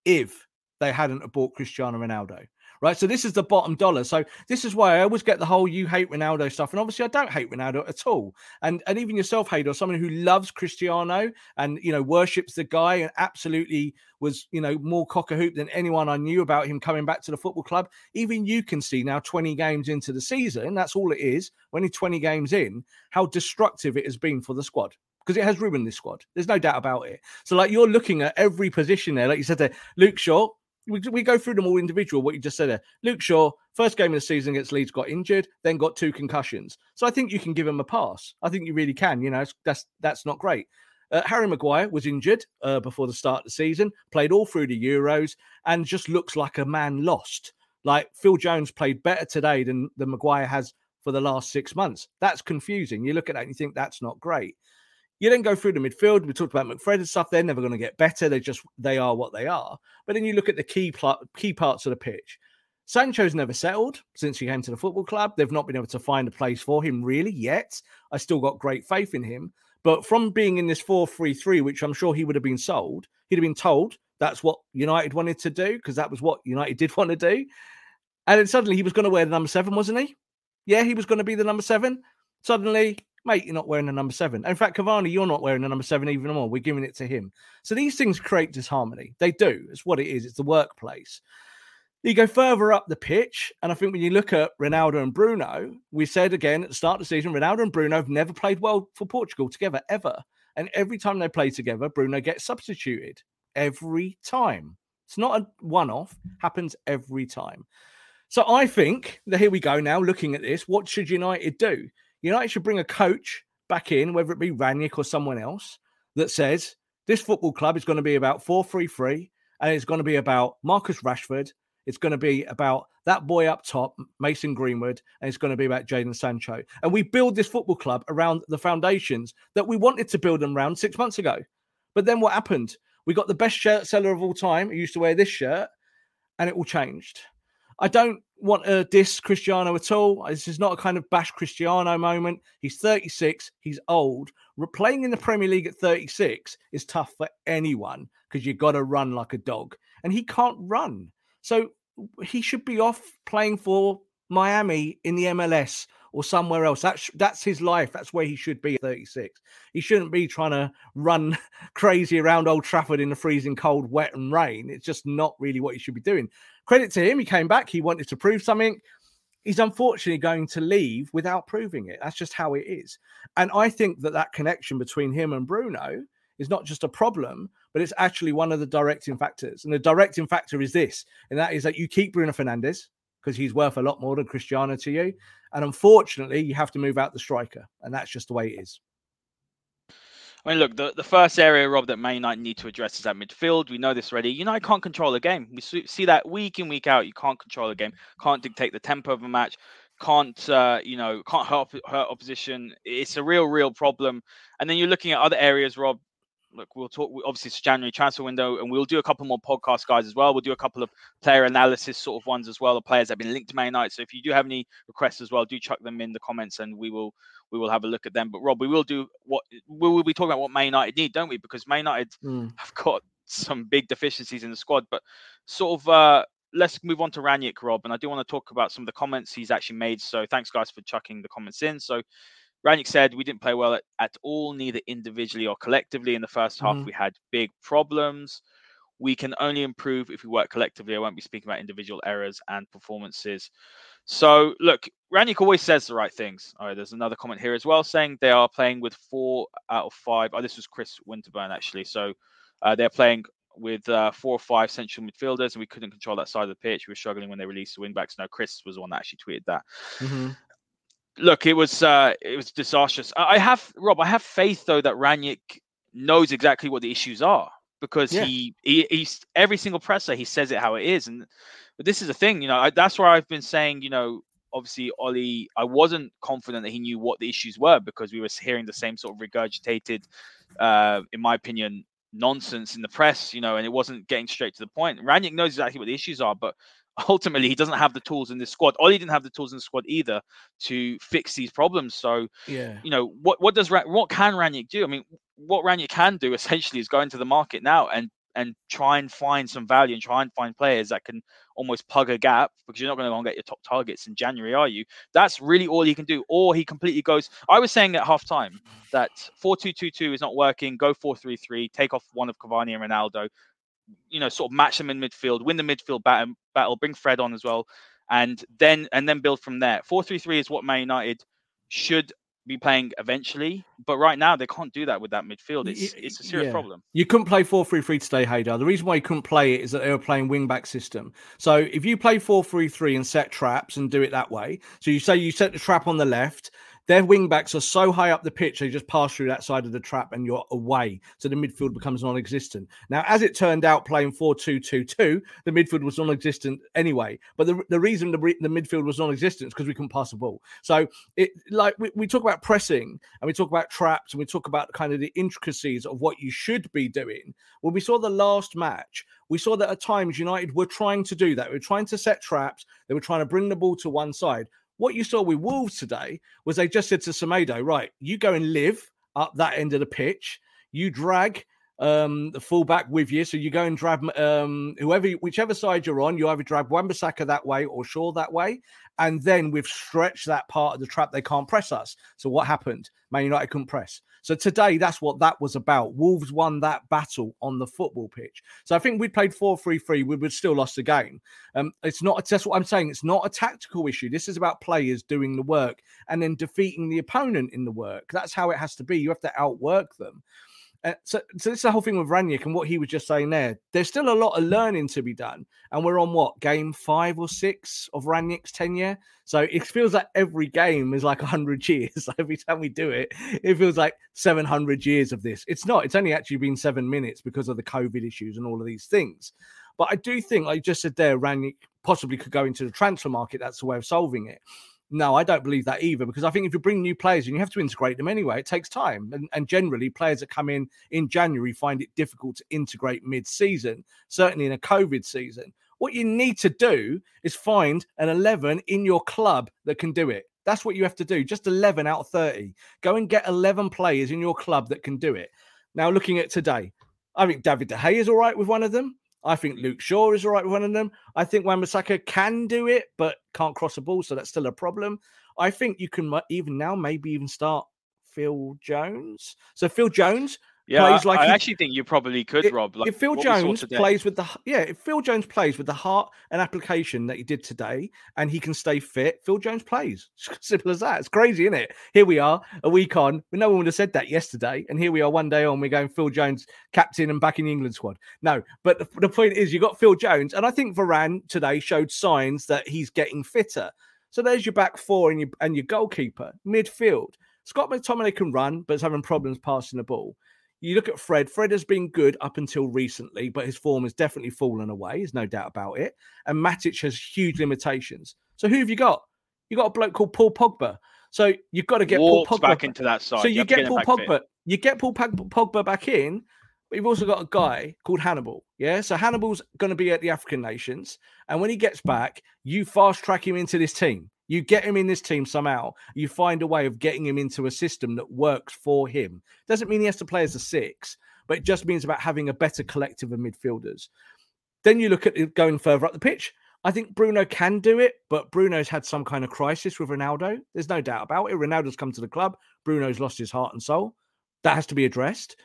if they hadn't bought Cristiano Ronaldo. right? So this is the bottom dollar. So this is why I always get the whole you hate Ronaldo stuff. And obviously I don't hate Ronaldo at all. And and even yourself, Haider, someone who loves Cristiano and you know worships the guy and absolutely was, you know, more cock a hoop than anyone I knew about him coming back to the football club. Even you can see now 20 games into the season, that's all it is, only 20 games in, how destructive it has been for the squad because it has ruined this squad. There's no doubt about it. So, like, you're looking at every position there, like you said there, Luke Shaw, we, we go through them all individual. What you just said there, Luke Shaw, first game of the season against Leeds, got injured, then got two concussions. So I think you can give him a pass. I think you really can. You know, that's that's not great. Uh, Harry Maguire was injured uh, before the start of the season, played all through the Euros, and just looks like a man lost. Like Phil Jones played better today than, than Maguire has for the last six months. That's confusing. You look at that and you think that's not great. You then go through the midfield. We talked about McFred and stuff. They're never going to get better. They just they are what they are. But then you look at the key pl- key parts of the pitch. Sancho's never settled since he came to the football club. They've not been able to find a place for him really yet. I still got great faith in him. But from being in this 4 3 3, which I'm sure he would have been sold, he'd have been told that's what United wanted to do because that was what United [LAUGHS] did want to do. And then suddenly he was going to wear the number seven, wasn't he? Yeah, he was going to be the number seven. Suddenly mate, you're not wearing the number seven. In fact, Cavani, you're not wearing the number seven even more. We're giving it to him. So these things create disharmony. They do. It's what it is. It's the workplace. You go further up the pitch, and I think when you look at Ronaldo and Bruno, we said again at the start of the season, Ronaldo and Bruno have never played well for Portugal together ever. And every time they play together, Bruno gets substituted every time. It's not a one off, happens every time. So I think that here we go now looking at this. What should United do? United should bring a coach back in, whether it be Rangnick or someone else, that says this football club is going to be about 4 3 3, and it's going to be about Marcus Rashford. It's going to be about that boy up top, Mason Greenwood, and it's going to be about Jadon Sancho. And we build this football club around the foundations that we wanted to build them around six months ago. But then what happened? We got the best shirt seller of all time who used to wear this shirt, and it all changed. I don't want to diss Cristiano at all. Uh, this is not a kind of bash Cristiano moment. He's 36, he's old. Playing in the Premier League at 36 is tough for anyone because you've got to run like a dog, and he can't run. So he should be off playing for Miami in the MLS or somewhere else. That's that's his life. That's where he should be at 36. He shouldn't be trying to run [LAUGHS] crazy around Old Trafford in the freezing cold, wet, and rain. It's just not really what he should be doing credit to him. He came back. He wanted to prove something. He's unfortunately going to leave without proving it. That's just how it is. And I think that that connection between him and Bruno is not just a problem, but it's actually one of the directing factors. And the directing factor is this, and that is that you keep Bruno Fernandes because he's worth a lot more than Cristiano to you. And unfortunately, you have to move out the striker. And that's just the way it is.
I mean, look, the, the first area, Rob, that Man United need to address is at midfield. We know this already. United can't control a game. We see that week in, week out. You can't control a game, can't dictate the tempo of a match, can't, uh, you know, can't hurt, hurt opposition. It's a real, real problem. And then you're looking at other areas, Rob, look, we'll talk. Obviously, it's January transfer window, and we'll do a couple more podcast guys as well. We'll do a couple of player analysis sort of ones as well. The players that have been linked to Man United. So if you do have any requests as well, do chuck them in the comments, and we will we will have a look at them. But Rob, we will do what we will be talking about what Man United need, don't we? Because Man United mm. have got some big deficiencies in the squad, but sort of. uh Let's move on to Rangnick, Rob, and I do want to talk about some of the comments he's actually made. So thanks, guys, for chucking the comments in. So Rangnick said we didn't play well at, at, all, neither individually or collectively. In the first half, mm-hmm. we had big problems. We can only improve if we work collectively. I won't be speaking about individual errors and performances. So, look, Rangnick always says the right things. All right, there's another comment here as well saying they are playing with four out of five. Oh, this was Chris Winterburn, actually. So, uh, they're playing with uh, four or five central midfielders, and we couldn't control that side of the pitch. We were struggling when they released the wingbacks. No, Chris was the one that actually tweeted that. Mm-hmm look, it was uh, it was disastrous. I have Rob. I have faith though that Rangnick knows exactly what the issues are because yeah. he, he he's every single presser he says it how it is, and but this is the thing, you know. I, that's where I've been saying, you know, obviously Ole, I wasn't confident that he knew what the issues were because we were hearing the same sort of regurgitated, uh, in my opinion, nonsense in the press, you know, and it wasn't getting straight to the point. Rangnick knows exactly what the issues are, but ultimately he doesn't have the tools in this squad. Ole didn't have the tools in the squad either to fix these problems. So, yeah, you know, what what does what can Rangnick do? I mean, what Rangnick can do [LAUGHS] essentially is go into the market now and and try and find some value and try and find players that can almost plug a gap because you're not going to go and get your top targets in January, are you? That's really all he can do. Or he completely goes. I was saying at half time that 4 2 2 2 is not working. Go 4 3 3, take off one of Cavani and Ronaldo, you know, sort of match them in midfield, win the midfield battle, battle bring Fred on as well. And then and then build from there. 4 3 3 is what Man United should be playing eventually, but right now they can't do that with that midfield. It's it's a serious yeah. problem.
You couldn't play 4-3-3 today, Haider. The reason why you couldn't play it is that they were playing wing back system. So if you play 4-3-3 and set traps and do it that way, so you say you set the trap on the left, their wing backs are so high up the pitch, they just pass through that side of the trap and you're away. So the midfield becomes non existent. Now, as it turned out, playing 4 2 2 2, the midfield was non existent anyway. But the, the reason the, the midfield was non existent is because we couldn't pass the ball. So, it like we, we talk about pressing and we talk about traps and we talk about kind of the intricacies of what you should be doing. When we saw the last match, we saw that at times United were trying to do that. We were trying to set traps, they were trying to bring the ball to one side. What you saw with Wolves today was they just said to Semedo, right, you go and live up that end of the pitch. You drag um, the fullback with you. So you go and drag um, whoever, whichever side you're on, you either drag Wan-Bissaka that way or Shaw that way. And then we've stretched that part of the trap. They can't press us. So what happened? Man United couldn't press. So today, that's what that was about. Wolves won that battle on the football pitch. So I think we played 4 3 3, we would still lost the game. Um, it's not, that's what I'm saying. It's not a tactical issue. This is about players doing the work and then defeating the opponent in the work. That's how it has to be. You have to outwork them. Uh, so, so this is the whole thing with Rangnick and what he was just saying there. There's still a lot of learning to be done, and we're on what game five or six of Rangnick's tenure. So it feels like every game is like hundred [LAUGHS] years. every time we do it, it feels like seven hundred years of this. It's not. It's only actually been seven minutes because of the COVID issues and all of these things. But I do think, like you just said there, Rangnick possibly could go into the transfer market. That's the way of solving it. No, I don't believe that either because I think if you bring new players and you have to integrate them anyway, it takes time. And, and generally, players that come in in January find it difficult to integrate mid season, certainly in a COVID season. What you need to do is find an 11 in your club that can do it. That's what you have to do. Just 11 out of 30. Go and get 11 players in your club that can do it. Now, looking at today, I think David De Gea is all right with one of them. I think Luke Shaw is all right with one of them. I think Wan-Bissaka can do it, but can't cross a ball, so that's still a problem. I think you can even now maybe even start Phil Jones. So Phil Jones
yeah, plays like I, I he, actually think you probably could,
it,
Rob.
Like if Phil Jones plays with the yeah, if Phil Jones plays with the heart and application that he did today, and he can stay fit, Phil Jones plays. [LAUGHS] Simple as that. It's crazy, isn't it? Here we are, a week on. No one would have said that yesterday, and here we are, one day on. We're going Phil Jones, captain and back in the England squad. No, but the, the point is, you got Phil Jones, and I think Varane today showed signs that he's getting fitter. So there's your back four and your and your goalkeeper midfield. Scott McTominay can run, but is having problems passing the ball. You look at Fred. Fred has been good up until recently, but his form has definitely fallen away. There's no doubt about it. And Matic has huge limitations. So who have you got? You got a bloke called Paul Pogba. So you've got to get
Walked
Paul Pogba
back into that side.
So you, you get Paul Pogba. Fit. You get Paul Pogba back in, but you've also got a guy called Hannibal. Yeah. So Hannibal's going to be at the African nations. And when he gets back, you fast track him into this team. You get him in this team somehow. You find a way of getting him into a system that works for him. Doesn't mean he has to play as a six, but it just means about having a better collective of midfielders. Then you look at going further up the pitch. I think Bruno can do it, but Bruno's had some kind of crisis with Ronaldo. There's no doubt about it. Ronaldo's come to the club. Bruno's lost his heart and soul. That has to be addressed.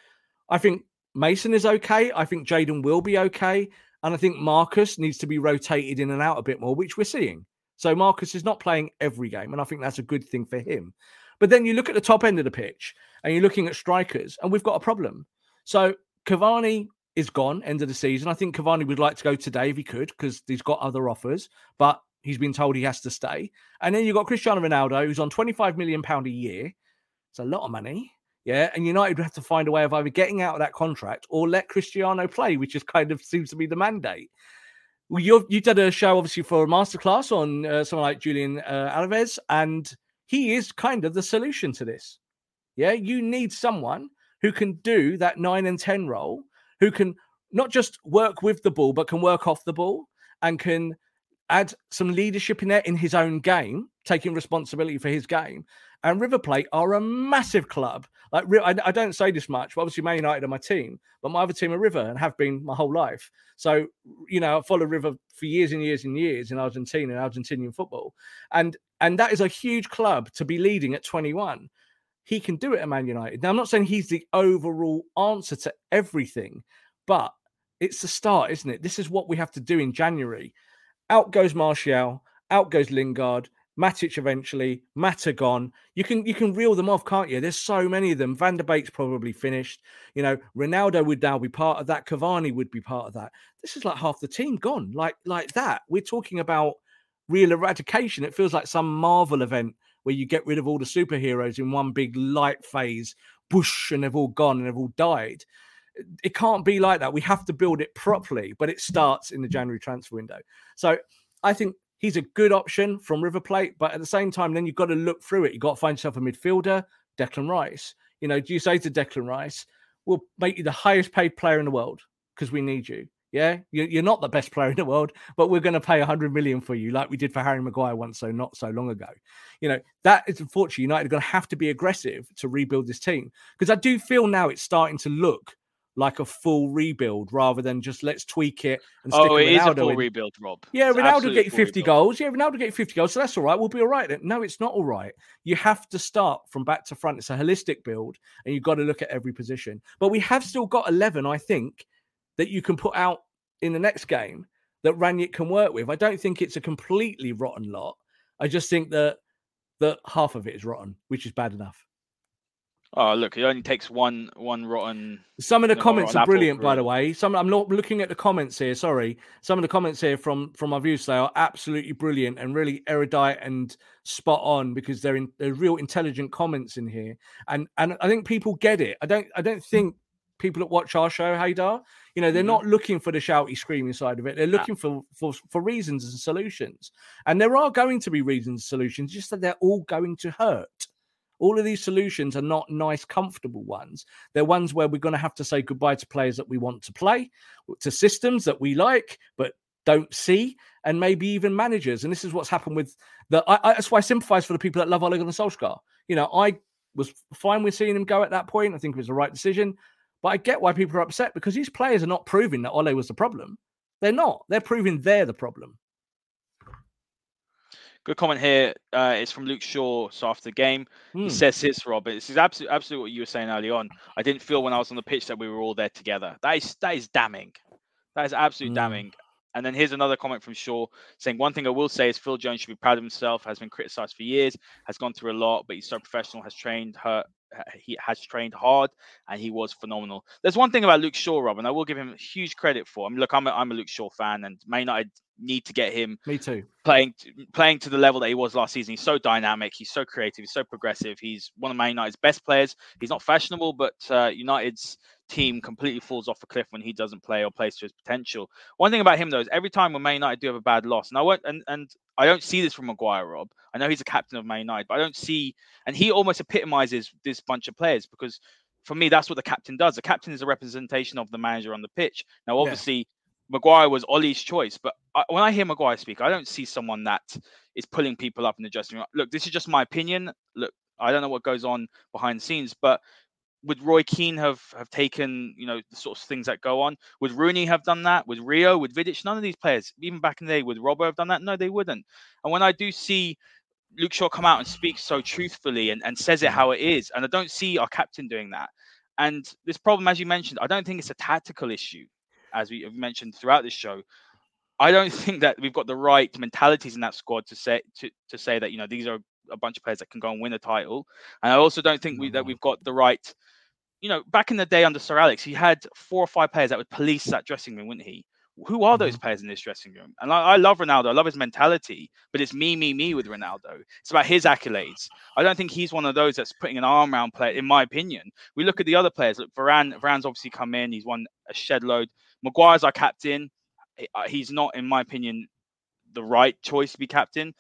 I think Mason is okay. I think Jadon will be okay. And I think Marcus needs to be rotated in and out a bit more, which we're seeing. So Marcus is not playing every game, and I think that's a good thing for him. But then you look at the top end of the pitch and you're looking at strikers, and we've got a problem. So Cavani is gone, end of the season. I think Cavani would like to go today if he could, because he's got other offers, but he's been told he has to stay. And then you've got Cristiano Ronaldo, who's on 25 million pound a year. It's a lot of money. Yeah. And United would have to find a way of either getting out of that contract or let Cristiano play, which is kind of seems to be the mandate you you did a show obviously for a masterclass on uh, someone like Julian uh, Alvarez, and he is kind of the solution to this. Yeah, you need someone who can do that nine and ten role, who can not just work with the ball, but can work off the ball and can add some leadership in there in his own game taking responsibility for his game. And River Plate are a massive club. Like I, don't say this much, but obviously Man United are my team, but my other team are River and have been my whole life. So you know, I follow River for years and years and years in Argentina and Argentinian football, and and that is a huge club to be leading at 21. He can do it at Man United. Now I'm not saying he's the overall answer to everything, but it's the start, isn't it? This is what we have to do in January. Out goes Martial, out goes Lingard, Matic eventually, Mata gone. You can you can reel them off, can't you? There's so many of them. Van der Beek's probably finished. You know, Ronaldo would now be part of that. Cavani would be part of that. This is like half the team gone, like like that. We're talking about real eradication. It feels like some Marvel event where you get rid of all the superheroes in one big light phase, bush, and they've all gone and they've all died. It can't be like that. We have to build it properly, but it starts in the January transfer window. So I think he's a good option from River Plate, but at the same time, then you've got to look through it. You've got to find yourself a midfielder, Declan Rice. You know, do you say to Declan Rice, we'll make you the highest paid player in the world because we need you? Yeah, you're not the best player in the world, but we're going to pay 100 million for you, like we did for Harry Maguire once, so not so long ago. You know, that is unfortunately United are going to have to be aggressive to rebuild this team because I do feel now it's starting to look like a full rebuild rather than just let's tweak it and oh, stick
oh, it is a full
in.
rebuild, Rob.
Yeah, it's Ronaldo get you 50 goals. Yeah, Ronaldo get you 50 goals. So that's all right. We'll be all right. Then. No, it's not all right. You have to start from back to front. It's a holistic build and you've got to look at every position. But we have still got 11, I think, that you can put out in the next game that Rangnick can work with. I don't think it's a completely rotten lot. I just think that that half of it is rotten, which is bad enough.
Oh, look, it only takes one one rotten.
Some of the comments are brilliant, by the way. Some I'm not looking at the comments here. Sorry, some of the comments here from from our views they are absolutely brilliant and really erudite and spot on because they're in they're real intelligent comments in here, and and I think people get it. I don't I don't think people that watch our show, Haider, you know, they're mm-hmm. not looking for the shouty, screaming side of it. They're looking for, for for reasons and solutions, and there are going to be reasons and solutions, just that they're all going to hurt. All of these solutions are not nice, comfortable ones. They're ones where we're going to have to say goodbye to players that we want to play, to systems that we like, but don't see, and maybe even managers. And this is what's happened with the. I, I, that's why I sympathise for the people that love Ole Gunnar Solskjaer. You know, I was fine with seeing him go at that point. I think it was the right decision. But I get why people are upset because these players are not proving that Ole was the problem. They're not. They're proving they're the problem.
Good comment here. Uh, it's from Luke Shaw. So after the game, he hmm. says this, Rob. This is absolutely, absolutely what you were saying early on. I didn't feel when I was on the pitch that we were all there together. That is that is damning. That is absolutely mm. damning. And then here's another comment from Shaw saying, One thing I will say is Phil Jones should be proud of himself, has been criticized for years, has gone through a lot, but he's so professional, has trained her, he has trained hard and he was phenomenal. There's one thing about Luke Shaw, Rob, and I will give him huge credit for. I mean, look, I'm a, I'm a Luke Shaw fan, and Man United need to get him.
Me too.
Playing playing to the level that he was last season. He's so dynamic. He's so creative. He's so progressive. He's one of Man United's best players. He's not fashionable, but uh, United's team completely falls off a cliff when he doesn't play or plays to his potential. One thing about him though is every time when Man United do have a bad loss, and I won't and and I don't see this from Maguire, Rob. I know he's a captain of Man United, but I don't see, and he almost epitomizes this bunch of players because for me, that's what the captain does. The captain is a representation of the manager on the pitch. Now, obviously, yeah. Maguire was Ole's choice, but I, when I hear Maguire speak, I don't see someone that is pulling people up in the dressing room. Look, this is just my opinion. Look, I don't know what goes on behind the scenes, but would Roy Keane have have taken you know the sorts of things that go on? Would Rooney have done that? Would Rio? Would Vidic? None of these players, even back in the day, would Robbo have done that? No, they wouldn't. And when I do see Luke Shaw come out and speak so truthfully and, and says it how it is, and I don't see our captain doing that. And this problem, as you mentioned, I don't think it's a tactical issue, as we have mentioned throughout this show. I don't [LAUGHS] think that we've got the right mentalities in that squad to say to, to say that you know these are a bunch of players that can go and win a title. And I also don't think we, that we've got the right, you know, back in the day under Sir Alex, he had four or five players that would police that dressing room, wouldn't he? Who are those mm-hmm. players in this dressing room? And I, I, love Ronaldo. I love his mentality, but it's me, me, me with Ronaldo. It's about his accolades. I don't think he's one of those that's putting an arm around player, in my opinion. We look at the other players. Look, Varane, Varane's obviously come in. He's won a shed load. Maguire's our captain. He's not, in my opinion, the right choice to be captain.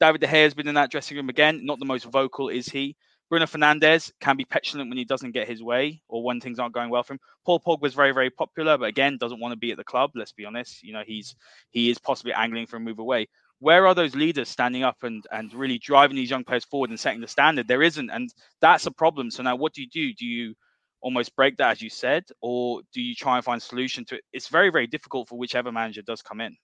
David De Gea has been in that dressing room again. Not the most vocal, is he? Bruno Fernandes can be petulant when he doesn't get his way or when things aren't going well for him. Paul Pogba was very, very popular, but again, doesn't want to be at the club. Let's be honest. You know, he's he is possibly angling for a move away. where are those leaders standing up and and really driving these young players forward and setting the standard? There isn't, and that's a problem. So now, what do you do? Do you almost break that, as you said, or do you try and find solution to it? It's very, very difficult for whichever manager does come in.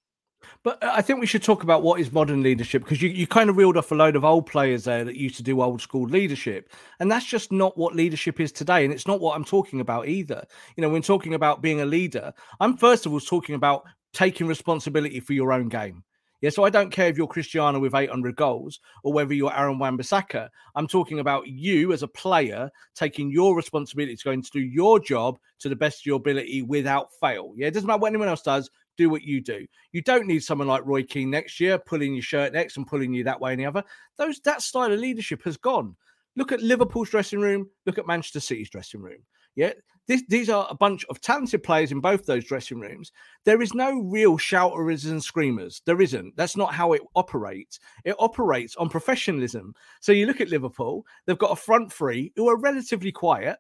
But uh, I think we should talk about what is modern leadership because you, you kind of reeled off a load of old players there that used to do old school leadership. And that's just not what leadership is today. And it's not what I'm talking about either. You know, when talking about being a leader, I'm first of all talking about taking responsibility for your own game. Yeah, so I don't care if you're Cristiano with 800 goals or whether you're Aaron Wan-Bissaka. I'm talking about you as a player taking your responsibility to go and to do your job to the best of your ability without fail. Yeah, it doesn't matter what anyone else does. Do what you do. You don't need someone like Roy Keane next year pulling your shirt next and pulling you that way and the other. Those that style of leadership has gone. Look at Liverpool's dressing room. Look at Manchester City's dressing room. Yeah, this, these are a bunch of talented players in both those dressing rooms. There is no real shouters and screamers. There isn't. That's not how it operates. It operates on professionalism. So you look at Liverpool, they've got a front three who are relatively quiet,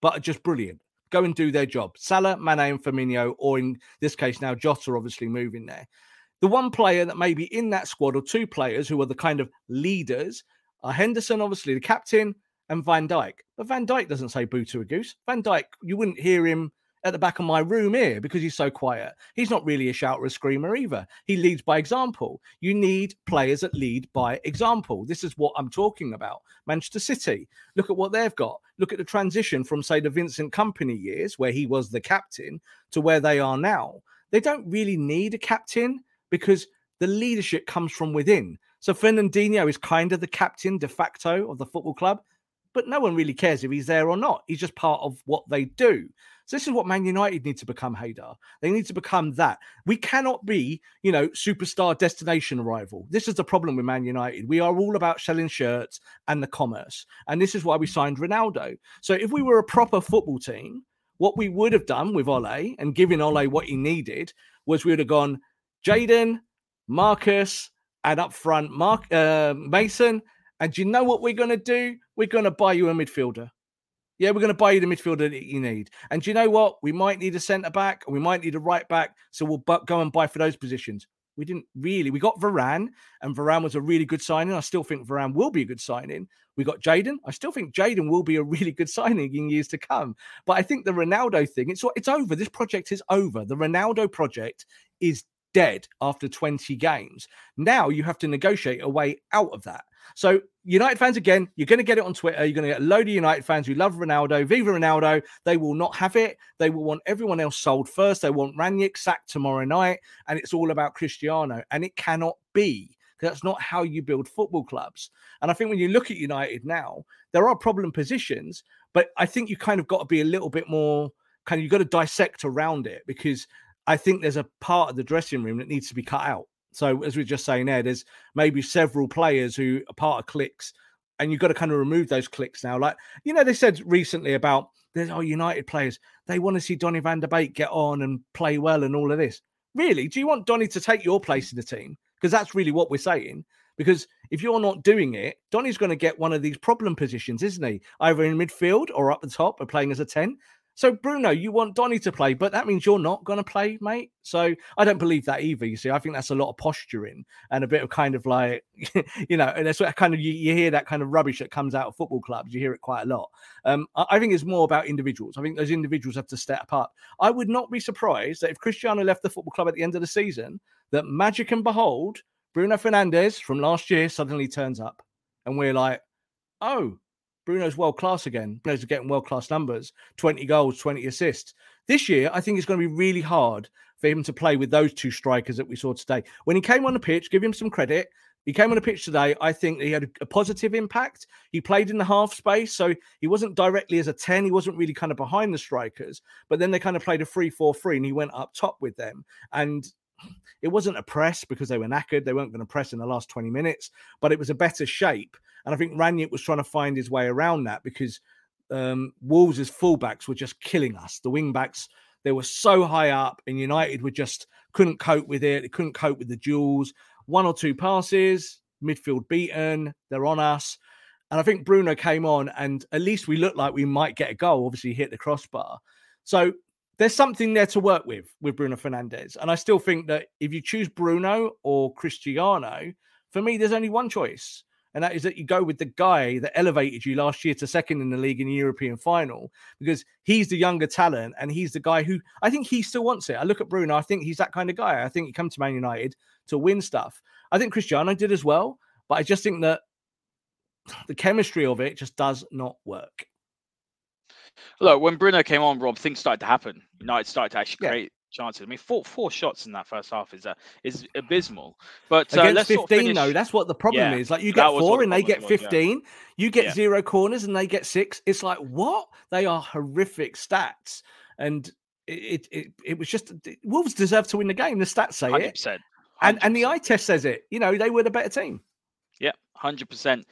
but are just brilliant. Go and do their job. Salah, Mane, and Firmino, or in this case now, Jota obviously moving there. The one player that may be in that squad, or two players who are the kind of leaders, are Henderson, obviously the captain, and Van Dijk. But Van Dijk doesn't say boo to a goose. Van Dijk, you wouldn't hear him at the back of my room here because he's so quiet. He's not really a shouter or a screamer either. He leads by example. You need players that lead by example. This is what I'm talking about. Manchester City, look at what they've got. Look at the transition from, say, the Vincent Kompany years, where he was the captain, to where they are now. They don't really need a captain because the leadership comes from within. So Fernandinho is kind of the captain de facto of the football club but no one really cares if he's there or not. He's just part of what they do. So this is what Man United need to become, Haider. They need to become that. We cannot be, you know, superstar destination rival. This is the problem with Man United. We are all about selling shirts and the commerce. And this is why we signed Ronaldo. So if we were a proper football team, what we would have done with Ole and giving Ole what he needed was we would have gone Jadon, Marcus, and up front, Mark uh, Mason and you know what we're going to do? We're going to buy you a midfielder. Yeah, we're going to buy you the midfielder that you need. And you know what? We might need a centre back and we might need a right back. So we'll bu- go and buy for those positions. We didn't really. We got Varane, and Varane was a really good signing. I still think Varane will be a good signing. We got Jadon. I still think Jadon will be a [LAUGHS] really good signing in years to come. But I think the Ronaldo thing, it's it's over. This project is over. The Ronaldo project is dead after 20 games. Now you have to negotiate a way out of that. So, United fans, again, you're going to get it on Twitter. You're going to get a load of United fans who love Ronaldo, Viva Ronaldo. They will not have it. They will want everyone else sold first. They want Rangnick sacked tomorrow night. And it's all about Cristiano. And it cannot be. That's not how you build football clubs. And I think when you look at United now, there are problem positions, but I think you kind of got to be a little bit more kind of, you've got to dissect around it because I think there's a part of the dressing room that needs to be cut out. So as we are just saying there, there's maybe several players who are part of clicks, and you've got to kind of remove those clicks now. Like you know, they said recently about there's oh United players they want to see Donny Van der Beek get on and play well and all of this. Really, do you want Donny to take your place in the team? Because that's really what we're saying. Because if you're not doing it, Donny's going to get one of these problem positions, isn't he? Either in midfield or up the top or playing as a 10. So, Bruno, you want Donny to play, but that means you're not going to play, mate. So, I don't believe that either. You see, I think that's a lot of posturing and a bit of kind of like, [LAUGHS] you know, and that's what kind of you, you, hear that kind of rubbish that comes out of football clubs. You hear it quite a lot. Um, I, I think it's more about individuals. I think those individuals have to step up. I would not be surprised that if Cristiano left the football club at the end of the season, that magic and behold, Bruno Fernandes from last year suddenly turns up, and we're like, oh, Bruno's world class again. Bruno's getting world class numbers 20 goals, 20 assists. This year, I think it's going to be really hard for him to play with those two strikers that we saw today. When he came on the pitch, give him some credit. He came on the pitch today. I think he had a, positive impact. He played in the half space, so he wasn't directly as a 10. He wasn't really kind of behind the strikers, but then they kind of played a 3 4 3 and he went up top with them. And it wasn't a press because they were knackered. They weren't going to press in the last 20 minutes, but it was a better shape. And I think Rangnick was trying to find his way around that because um, Wolves' fullbacks were just killing us. The wing backs, they were so high up, and United were just couldn't cope with it. They couldn't cope with the duels. One or two passes, midfield beaten. They're on us. And I think Bruno came on, and at least we looked like we might get a goal. Obviously, hit the crossbar. So there's something there to work with with Bruno Fernandes. And I still think that if you choose Bruno or Cristiano, for me, there's only one choice. And that is that you go with the guy that elevated you last year to second in the league in the European final because he's the younger talent and he's the guy who I think he still wants it. I look at Bruno, I think he's that kind of guy. I think he comes to Man United to win stuff. I think Cristiano did as well, but I just think that the chemistry of it just does not work.
Look, when Bruno came on, Rob, things started to happen. United started to actually
Yeah.
create chances. I mean, four four shots in that first half is uh, is abysmal. But uh,
Against
let's
15,
sort of finish...
though, that's what the problem
Yeah,
is. Like you get four
the
and they get
was, yeah.
15, you get zero corners and they get six. It's like, what? They are horrific stats. And it, it, it, it was just Wolves deserve to win the game. The stats say
hundred
it.
percent.
And, and the eye test says it. You know, they were the better team.
Yeah, hundred percent.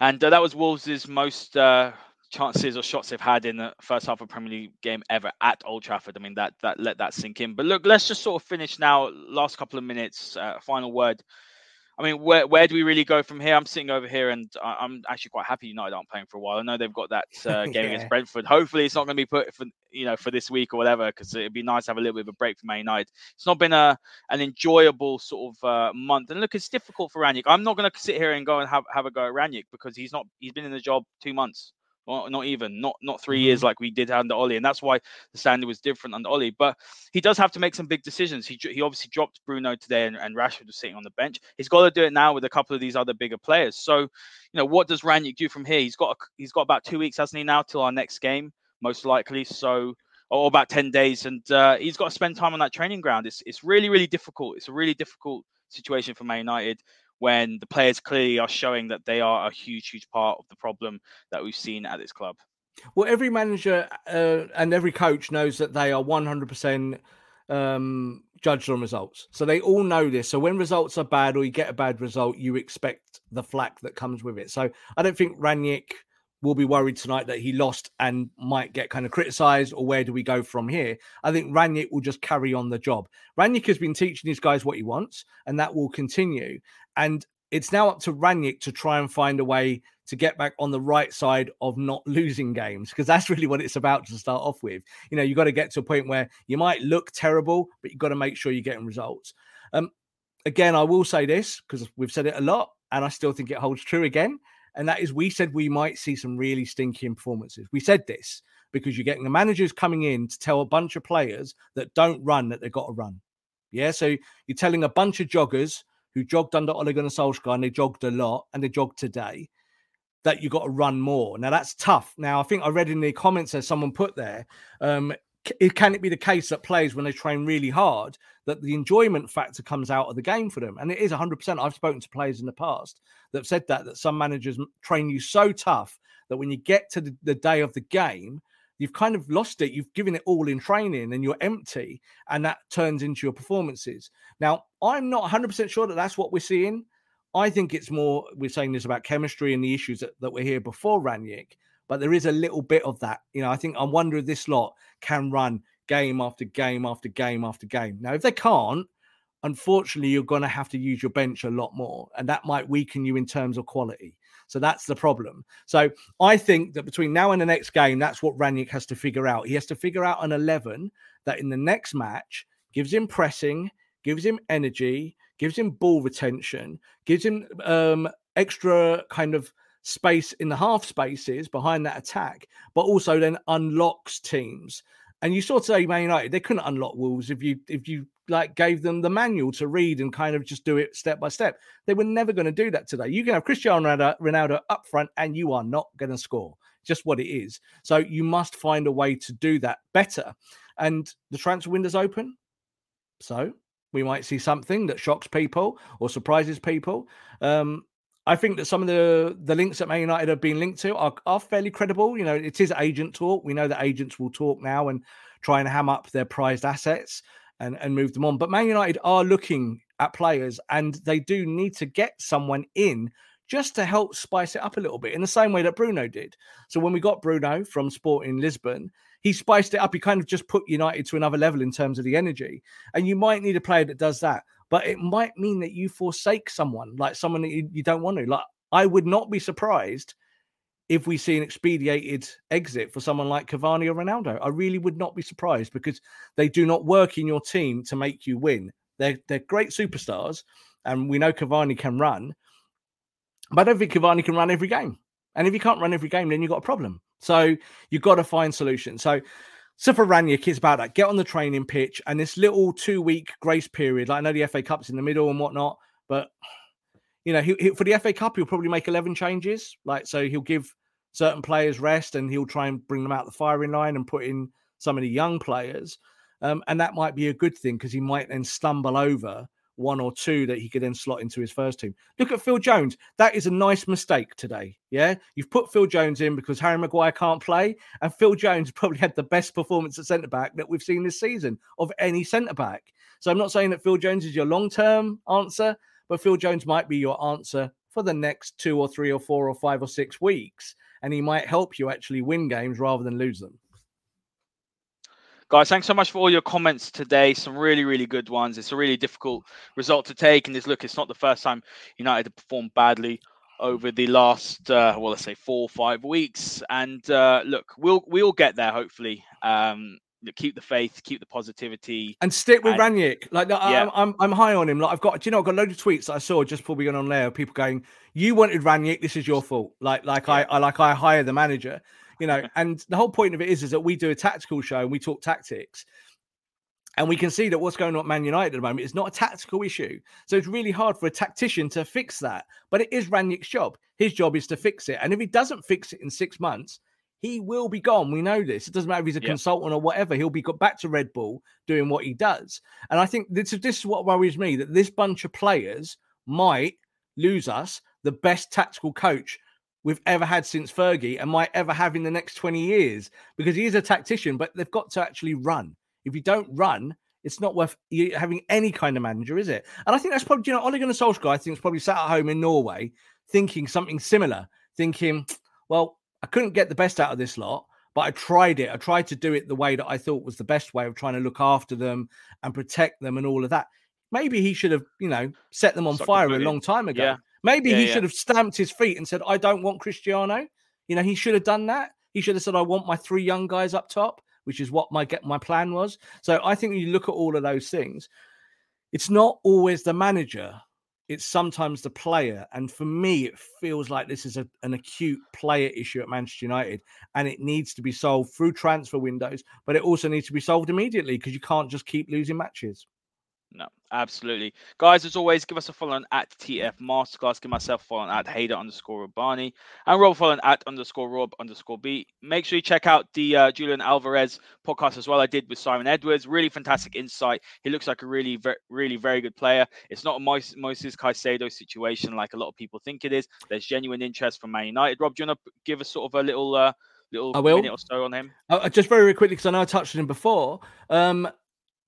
And uh, that was Wolves' most uh, chances or shots they've had in the first half of Premier League game ever at Old Trafford. I mean, that that let that sink in. But look, let's just sort of finish now. Last couple of minutes. Uh, final word. I mean, where where do we really go from here? I'm sitting over here, and I, I'm actually quite happy United aren't playing for a while. I know they've got that uh, [LAUGHS] game
Yeah.
against Brentford. Hopefully, it's not going to be put for you know for this week or whatever, because it'd be nice to have a little bit of a break for Man United. It's not been a an enjoyable sort of uh, month. And look, it's difficult for Rangnick. I'm not going to sit here and go and have, have a go at Rangnick because he's not he's been in the job two months. Or not even, not not 3 years like we did under Ole, and that's why the standard was different under Ole. But he does have to make some big decisions. He he obviously dropped Bruno today, and, and Rashford was sitting on the bench. He's got to do it now with a couple of these other bigger players. So, you know, what does Rangnick do from here? He's got a, he's got about two weeks, hasn't he, now till our next game, most likely. So, or about ten days, and uh, he's got to spend time on that training ground. It's it's really really difficult. It's a really difficult situation for Man United when the players clearly are showing that they are a huge huge part of the problem that we've seen at this club.
Well, every manager uh, and every coach knows that they are 100% um, judged on results. So they all know this. So when results are bad or you get a bad result, you expect the flack that comes with it. So I don't think Rangnick will be worried tonight that he lost and might get kind of criticized or where do we go from here? I think Rangnick will just carry on the job. Rangnick has been teaching these guys what he wants and that will continue. And it's now up to Rangnick to try and find a way to get back on the right side of not losing games because that's [LAUGHS] really what it's about to start off with. You know, you got to get to a point where you might look terrible, but you've got to make sure you're getting results. Um, again, I will say this because we've said it a lot, and I still think it holds true again. And that is, we said we might see some really stinking performances. We said this because you're getting the managers coming in to tell a bunch of players that don't run that they've got to run. Yeah, so you're telling a bunch of joggers who jogged under Ole Gunnar Solskjaer and they jogged a lot and they jogged today that you got to run more. Now that's tough. Now I think I read in the comments that someone put there, um, it can it be the case that players when they train really hard that the enjoyment factor comes out of the game for them, and it is 100. percent I've spoken to players in the past that have said that that some managers train you so tough that when you get to the, the day of the game. You've kind of lost it. You've given it all in training and you're empty, and that turns into your performances. Now, I'm not 100% sure that that's what we're seeing. I think it's more, we're saying this about chemistry and the issues that, that were here before Rangnick, but there is a little bit of that. You know, I think I wonder if this lot can run game after game after game after game. Now, if they can't, unfortunately, you're going to have to use your bench a lot more, and that might weaken you in terms of quality. So that's the problem. So I think that between now and the next game, that's what Rangnick has to figure out. He has to figure out an 11 that in the next match gives him pressing, gives him energy, gives him ball retention, gives him um, extra kind of space in the half spaces behind that attack, but also then unlocks teams. And you saw today, Man United, they couldn't unlock Wolves if you if you like gave them the manual to read and kind of just do it step by step. They were never going to do that today. You can have Cristiano Ronaldo, Ronaldo up front, and you are not going to score. Just what it is. So you must find a way to do that better. And the transfer window's open. So we might see something that shocks people or surprises people. Um, I think that some of the the links that Man United have been linked to are, are fairly credible. You know, it is agent talk. We know that agents will talk now and try and ham up their prized assets and, and move them on. But Man United are looking at players and they do need to get someone in just to help spice it up a little bit in the same way that Bruno did. So when we got Bruno from Sporting Lisbon, he spiced it up. He kind of just put United to another level in terms of the energy. And you might need a player that does that, but it might mean that you forsake someone, like someone that you, you don't want to. Like I would not be surprised if we see an expedited exit for someone like Cavani or Ronaldo. I really would not be surprised because they do not work in your team to make you win. They're they're great superstars, and we know Cavani can run, but I don't think Cavani can run every game. And if you can't run every game, then you've got a problem. So you've got to find solutions. So so for Rangnick, it's about that. Get on the training pitch and this little two week grace period. Like I know the FA Cup's in the middle and whatnot, but you know, he, he, for the FA Cup, he'll probably make 11 changes. Like, so he'll give certain players rest and he'll try and bring them out the firing line and put in some of the young players. Um, and that might be a good thing because he might then stumble over one or two that he could then slot into his first team. Look at Phil Jones. That is a nice mistake today. Yeah. You've put Phil Jones in because Harry Maguire can't play. And Phil Jones [LAUGHS] probably had the best performance at centre back that we've seen this season of any centre back. So I'm not saying that Phil Jones is your long term answer, but Phil Jones might be your answer for the next two or three or four or five or six weeks. And he might help you actually win games rather than lose them.
Guys, thanks so much for all your comments today. Some really, really good ones. It's a really difficult result to take. And this look, it's not the first time United have performed badly over the last, uh, well, let's say four or five weeks. And uh, look, we'll we'll get there hopefully. Um, keep the faith, keep the positivity,
and stick with and, Rangnick. Like yeah. I'm, I'm, I'm high on him. Like I've got, do you know, I've got loads of tweets that I saw just before we got on there. Of people going, "You wanted Rangnick. This is your fault." Like, like yeah. I, I, like I hire the manager you know, and the whole point of it is, is that we do a tactical show and we talk tactics. And we can see that what's going on at Man United at the moment is not a tactical issue. So it's really hard for a tactician to fix that. But it is Rangnick's job. His job is to fix it. And if he doesn't fix it in six months, he will be gone. We know this. It doesn't matter if he's a yeah. consultant or whatever. He'll be got back to Red Bull doing what he does. And I think this, this is what worries me that this bunch of players might lose us the best tactical coach we've ever had since Fergie and might ever have in the next 20 years because he is a tactician, but they've got to actually run. If you don't run, it's not worth having any kind of manager, is it? And I think that's probably, you know, Ole Gunnar Solskjaer, I think, is probably sat at home in Norway thinking something similar, thinking, well, I couldn't get the best out of this lot, but I tried it. I tried to do it the way that I thought was the best way of trying to look after them and protect them and all of that. Maybe he should have, you know, set them on fire a long time ago. Yeah. Maybe yeah, he yeah. should have stamped his feet and said, I don't want Cristiano. You know, he should have done that. He should have said, I want my three young guys up top, which is what my get my plan was. So I think when you look at all of those things, it's not always the manager, it's sometimes the player. And for me, it feels like this is a, an acute player issue at Manchester United, and it needs to be solved through transfer windows, but it also needs to be solved immediately because you can't just keep losing matches.
Absolutely. Guys, as always, give us a follow on at TF Masterclass. Give myself a follow on at Haider underscore Rubbani. And Rob following at underscore Rob underscore B. Make sure you check out the uh, Julian Alvarez podcast as well. I did with Simon Edwards. Really fantastic insight. He looks like a really, very, really very good player. It's not a Moises Caicedo situation like a lot of people think it is. There's genuine interest from Man United. Rob, do you want to give us sort of a little. Uh, little I will. minute or so on him?
Uh, just very, very quickly, because I know I touched on him before. Um,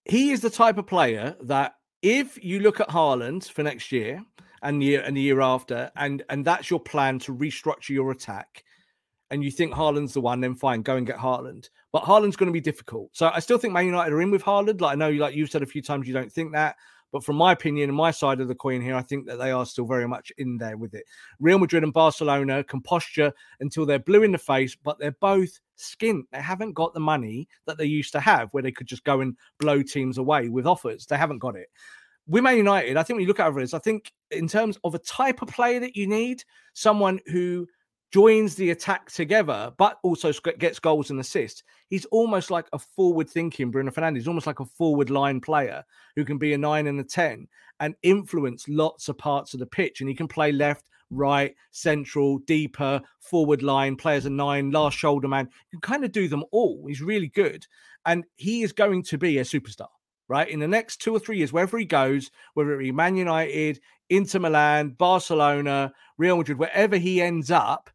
he is the type of player that if you look at Haaland for next year and the year and the year after, and and that's your plan to restructure your attack, and you think Haaland's the one, then fine, go and get Haaland. But Haaland's going to be difficult. So I still think Man United are in with Haaland. Like I know, like you've said a few times, you don't think that. But from my opinion and my side of the coin here, I think that they are still very much in there with it. Real Madrid and Barcelona can posture until they're blue in the face, but they're both skint. They haven't got the money that they used to have where they could just go and blow teams away with offers. They haven't got it. With Man United, I think when you look at it, I think in terms of a type of player that you need, someone who joins the attack together, but also gets goals and assists. He's almost like a forward thinking Bruno Fernandes, almost like a forward line player who can be a nine and a 10 and influence lots of parts of the pitch. And he can play left, right, central, deeper, forward line, play as a nine, last shoulder man. You can kind of do them all. He's really good. And he is going to be a superstar right? In the next two or three years, wherever he goes, whether it be Man United, Inter Milan, Barcelona, Real Madrid, wherever he ends up,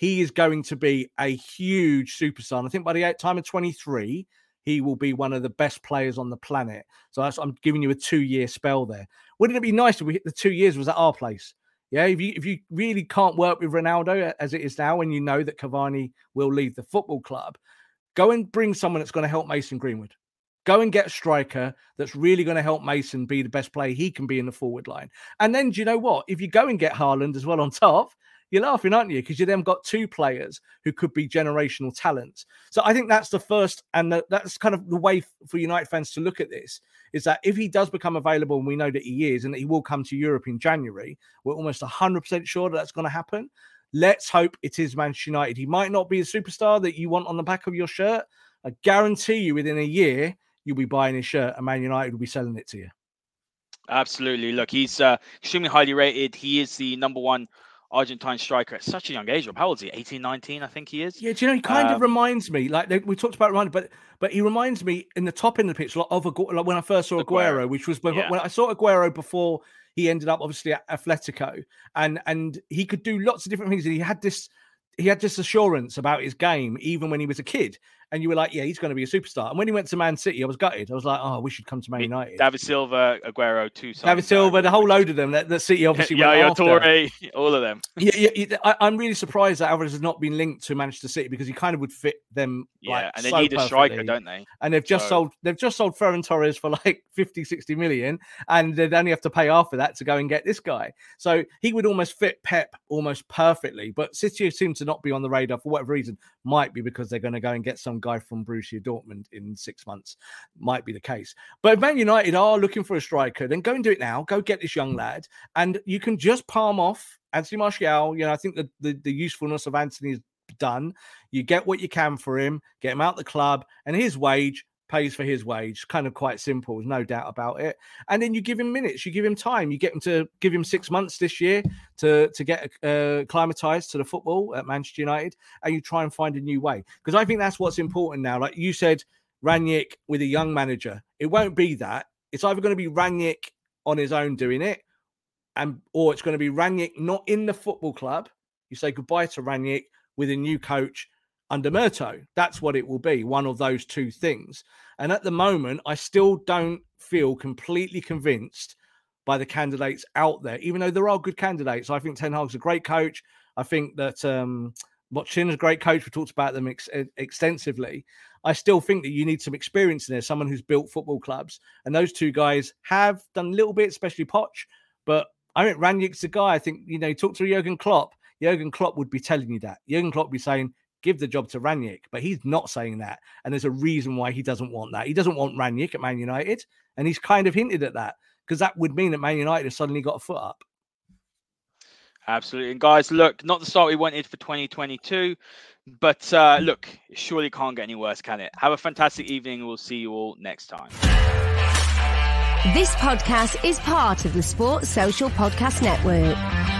he is going to be a huge superstar. And I think by the time of 23, he will be one of the best players on the planet. So I'm giving you a two year spell there. Wouldn't it be nice if we hit the two years was at our place? Yeah, if you if you really can't work with Ronaldo as it is now, and you know that Cavani will leave the football club, go and bring someone that's going to help Mason Greenwood. Go and get a striker that's really going to help Mason be the best player he can be in the forward line. And then, do you know what? If you go and get Haaland as well on top, you're laughing, aren't you? Because you then got two players who could be generational talents. So I think that's the first, and the, that's kind of the way for United fans to look at this is that if he does become available, and we know that he is, and that he will come to Europe in January, we're almost 100% sure that that's going to happen. Let's hope it is Manchester United. He might not be a superstar that you want on the back of your shirt. I guarantee you, within a year, you'll be buying his shirt, and Man United will be selling it to you.
Absolutely. Look, he's uh, extremely highly rated. He is the number one Argentine striker at such a young age. How old is he? 18, 19, I think he is.
Yeah, do you know, he kind
Um,
of reminds me, like we talked about Ronaldo, but but he reminds me in the top end of the pitch like, of Agu- like when I first saw Aguero,
Aguero.
which was before,
Yeah.
when I saw Aguero before he ended up obviously at Atletico, and and he could do lots of different things. And he had this he had this assurance about his game even when he was a kid. And you were like, yeah, he's going to be a superstar. And when he went to Man City, I was gutted. I was like, oh, we should come to Man United.
David Silva, Aguero, two.
David Silva, the whole load of them that, that City obviously went
Yaya
after.
Toure, all of them.
Yeah, yeah, yeah, I, I'm really surprised that Alvarez has not been linked to Manchester City because he kind of would fit them.
Yeah,
like,
and they
so
need a striker,
perfectly.
don't they?
And they've just
So-
sold they've just sold Ferran Torres for like [LAUGHS] 50, 60 million, and they'd only have to pay after that to go and get this guy. So he would almost fit Pep almost perfectly. But City seem to not be on the radar for whatever reason. Might be because they're going to go and get some guy from Borussia Dortmund in six months. Might be the case. But if Man United are looking for a striker, then go and do it now. Go get this young hmm. lad, and you can just palm off Anthony Martial. You know, I think the the, the usefulness of Anthony is done. You get what you can for him, get him out the club, and his wage pays for his wage. Kind of quite simple, there's no doubt about it. And then you give him minutes, you give him time, you get him to give him six months this year to to get uh, acclimatized to the football at Manchester United, and you try and find a new way. Because I think that's what's important now. Like you said, Rangnick with a young manager, it won't be that. It's either going to be Rangnick on his own doing it, and or it's going to be Rangnick not in the football club. You say goodbye to Rangnick with a new coach under Murto. That's what it will be, one of those two things. And at the moment, I still don't feel completely convinced by the candidates out there, even though there are good candidates. I think Ten Hag's a great coach. I think that um, is a great coach. We talked about them ex- extensively. I still think that you need some experience in there, someone who's built football clubs. And those two guys have done a little bit, especially Poch. But I think Rangnick's the guy. I think, you know, talk to Jurgen Klopp. Jurgen Klopp would be telling you that. Jurgen Klopp would be saying, give the job to Rangnick, but he's not saying that. And there's a reason why he doesn't want that. He doesn't want Rangnick at Man United. And he's kind of hinted at that because that would mean that Man United has suddenly got a foot up.
Absolutely. And guys, look, not the start we wanted for 2022, but uh, look, it surely can't get any worse, can it? Have a fantastic evening. We'll see you all next time.
This podcast is part of the Sports Social Podcast Network.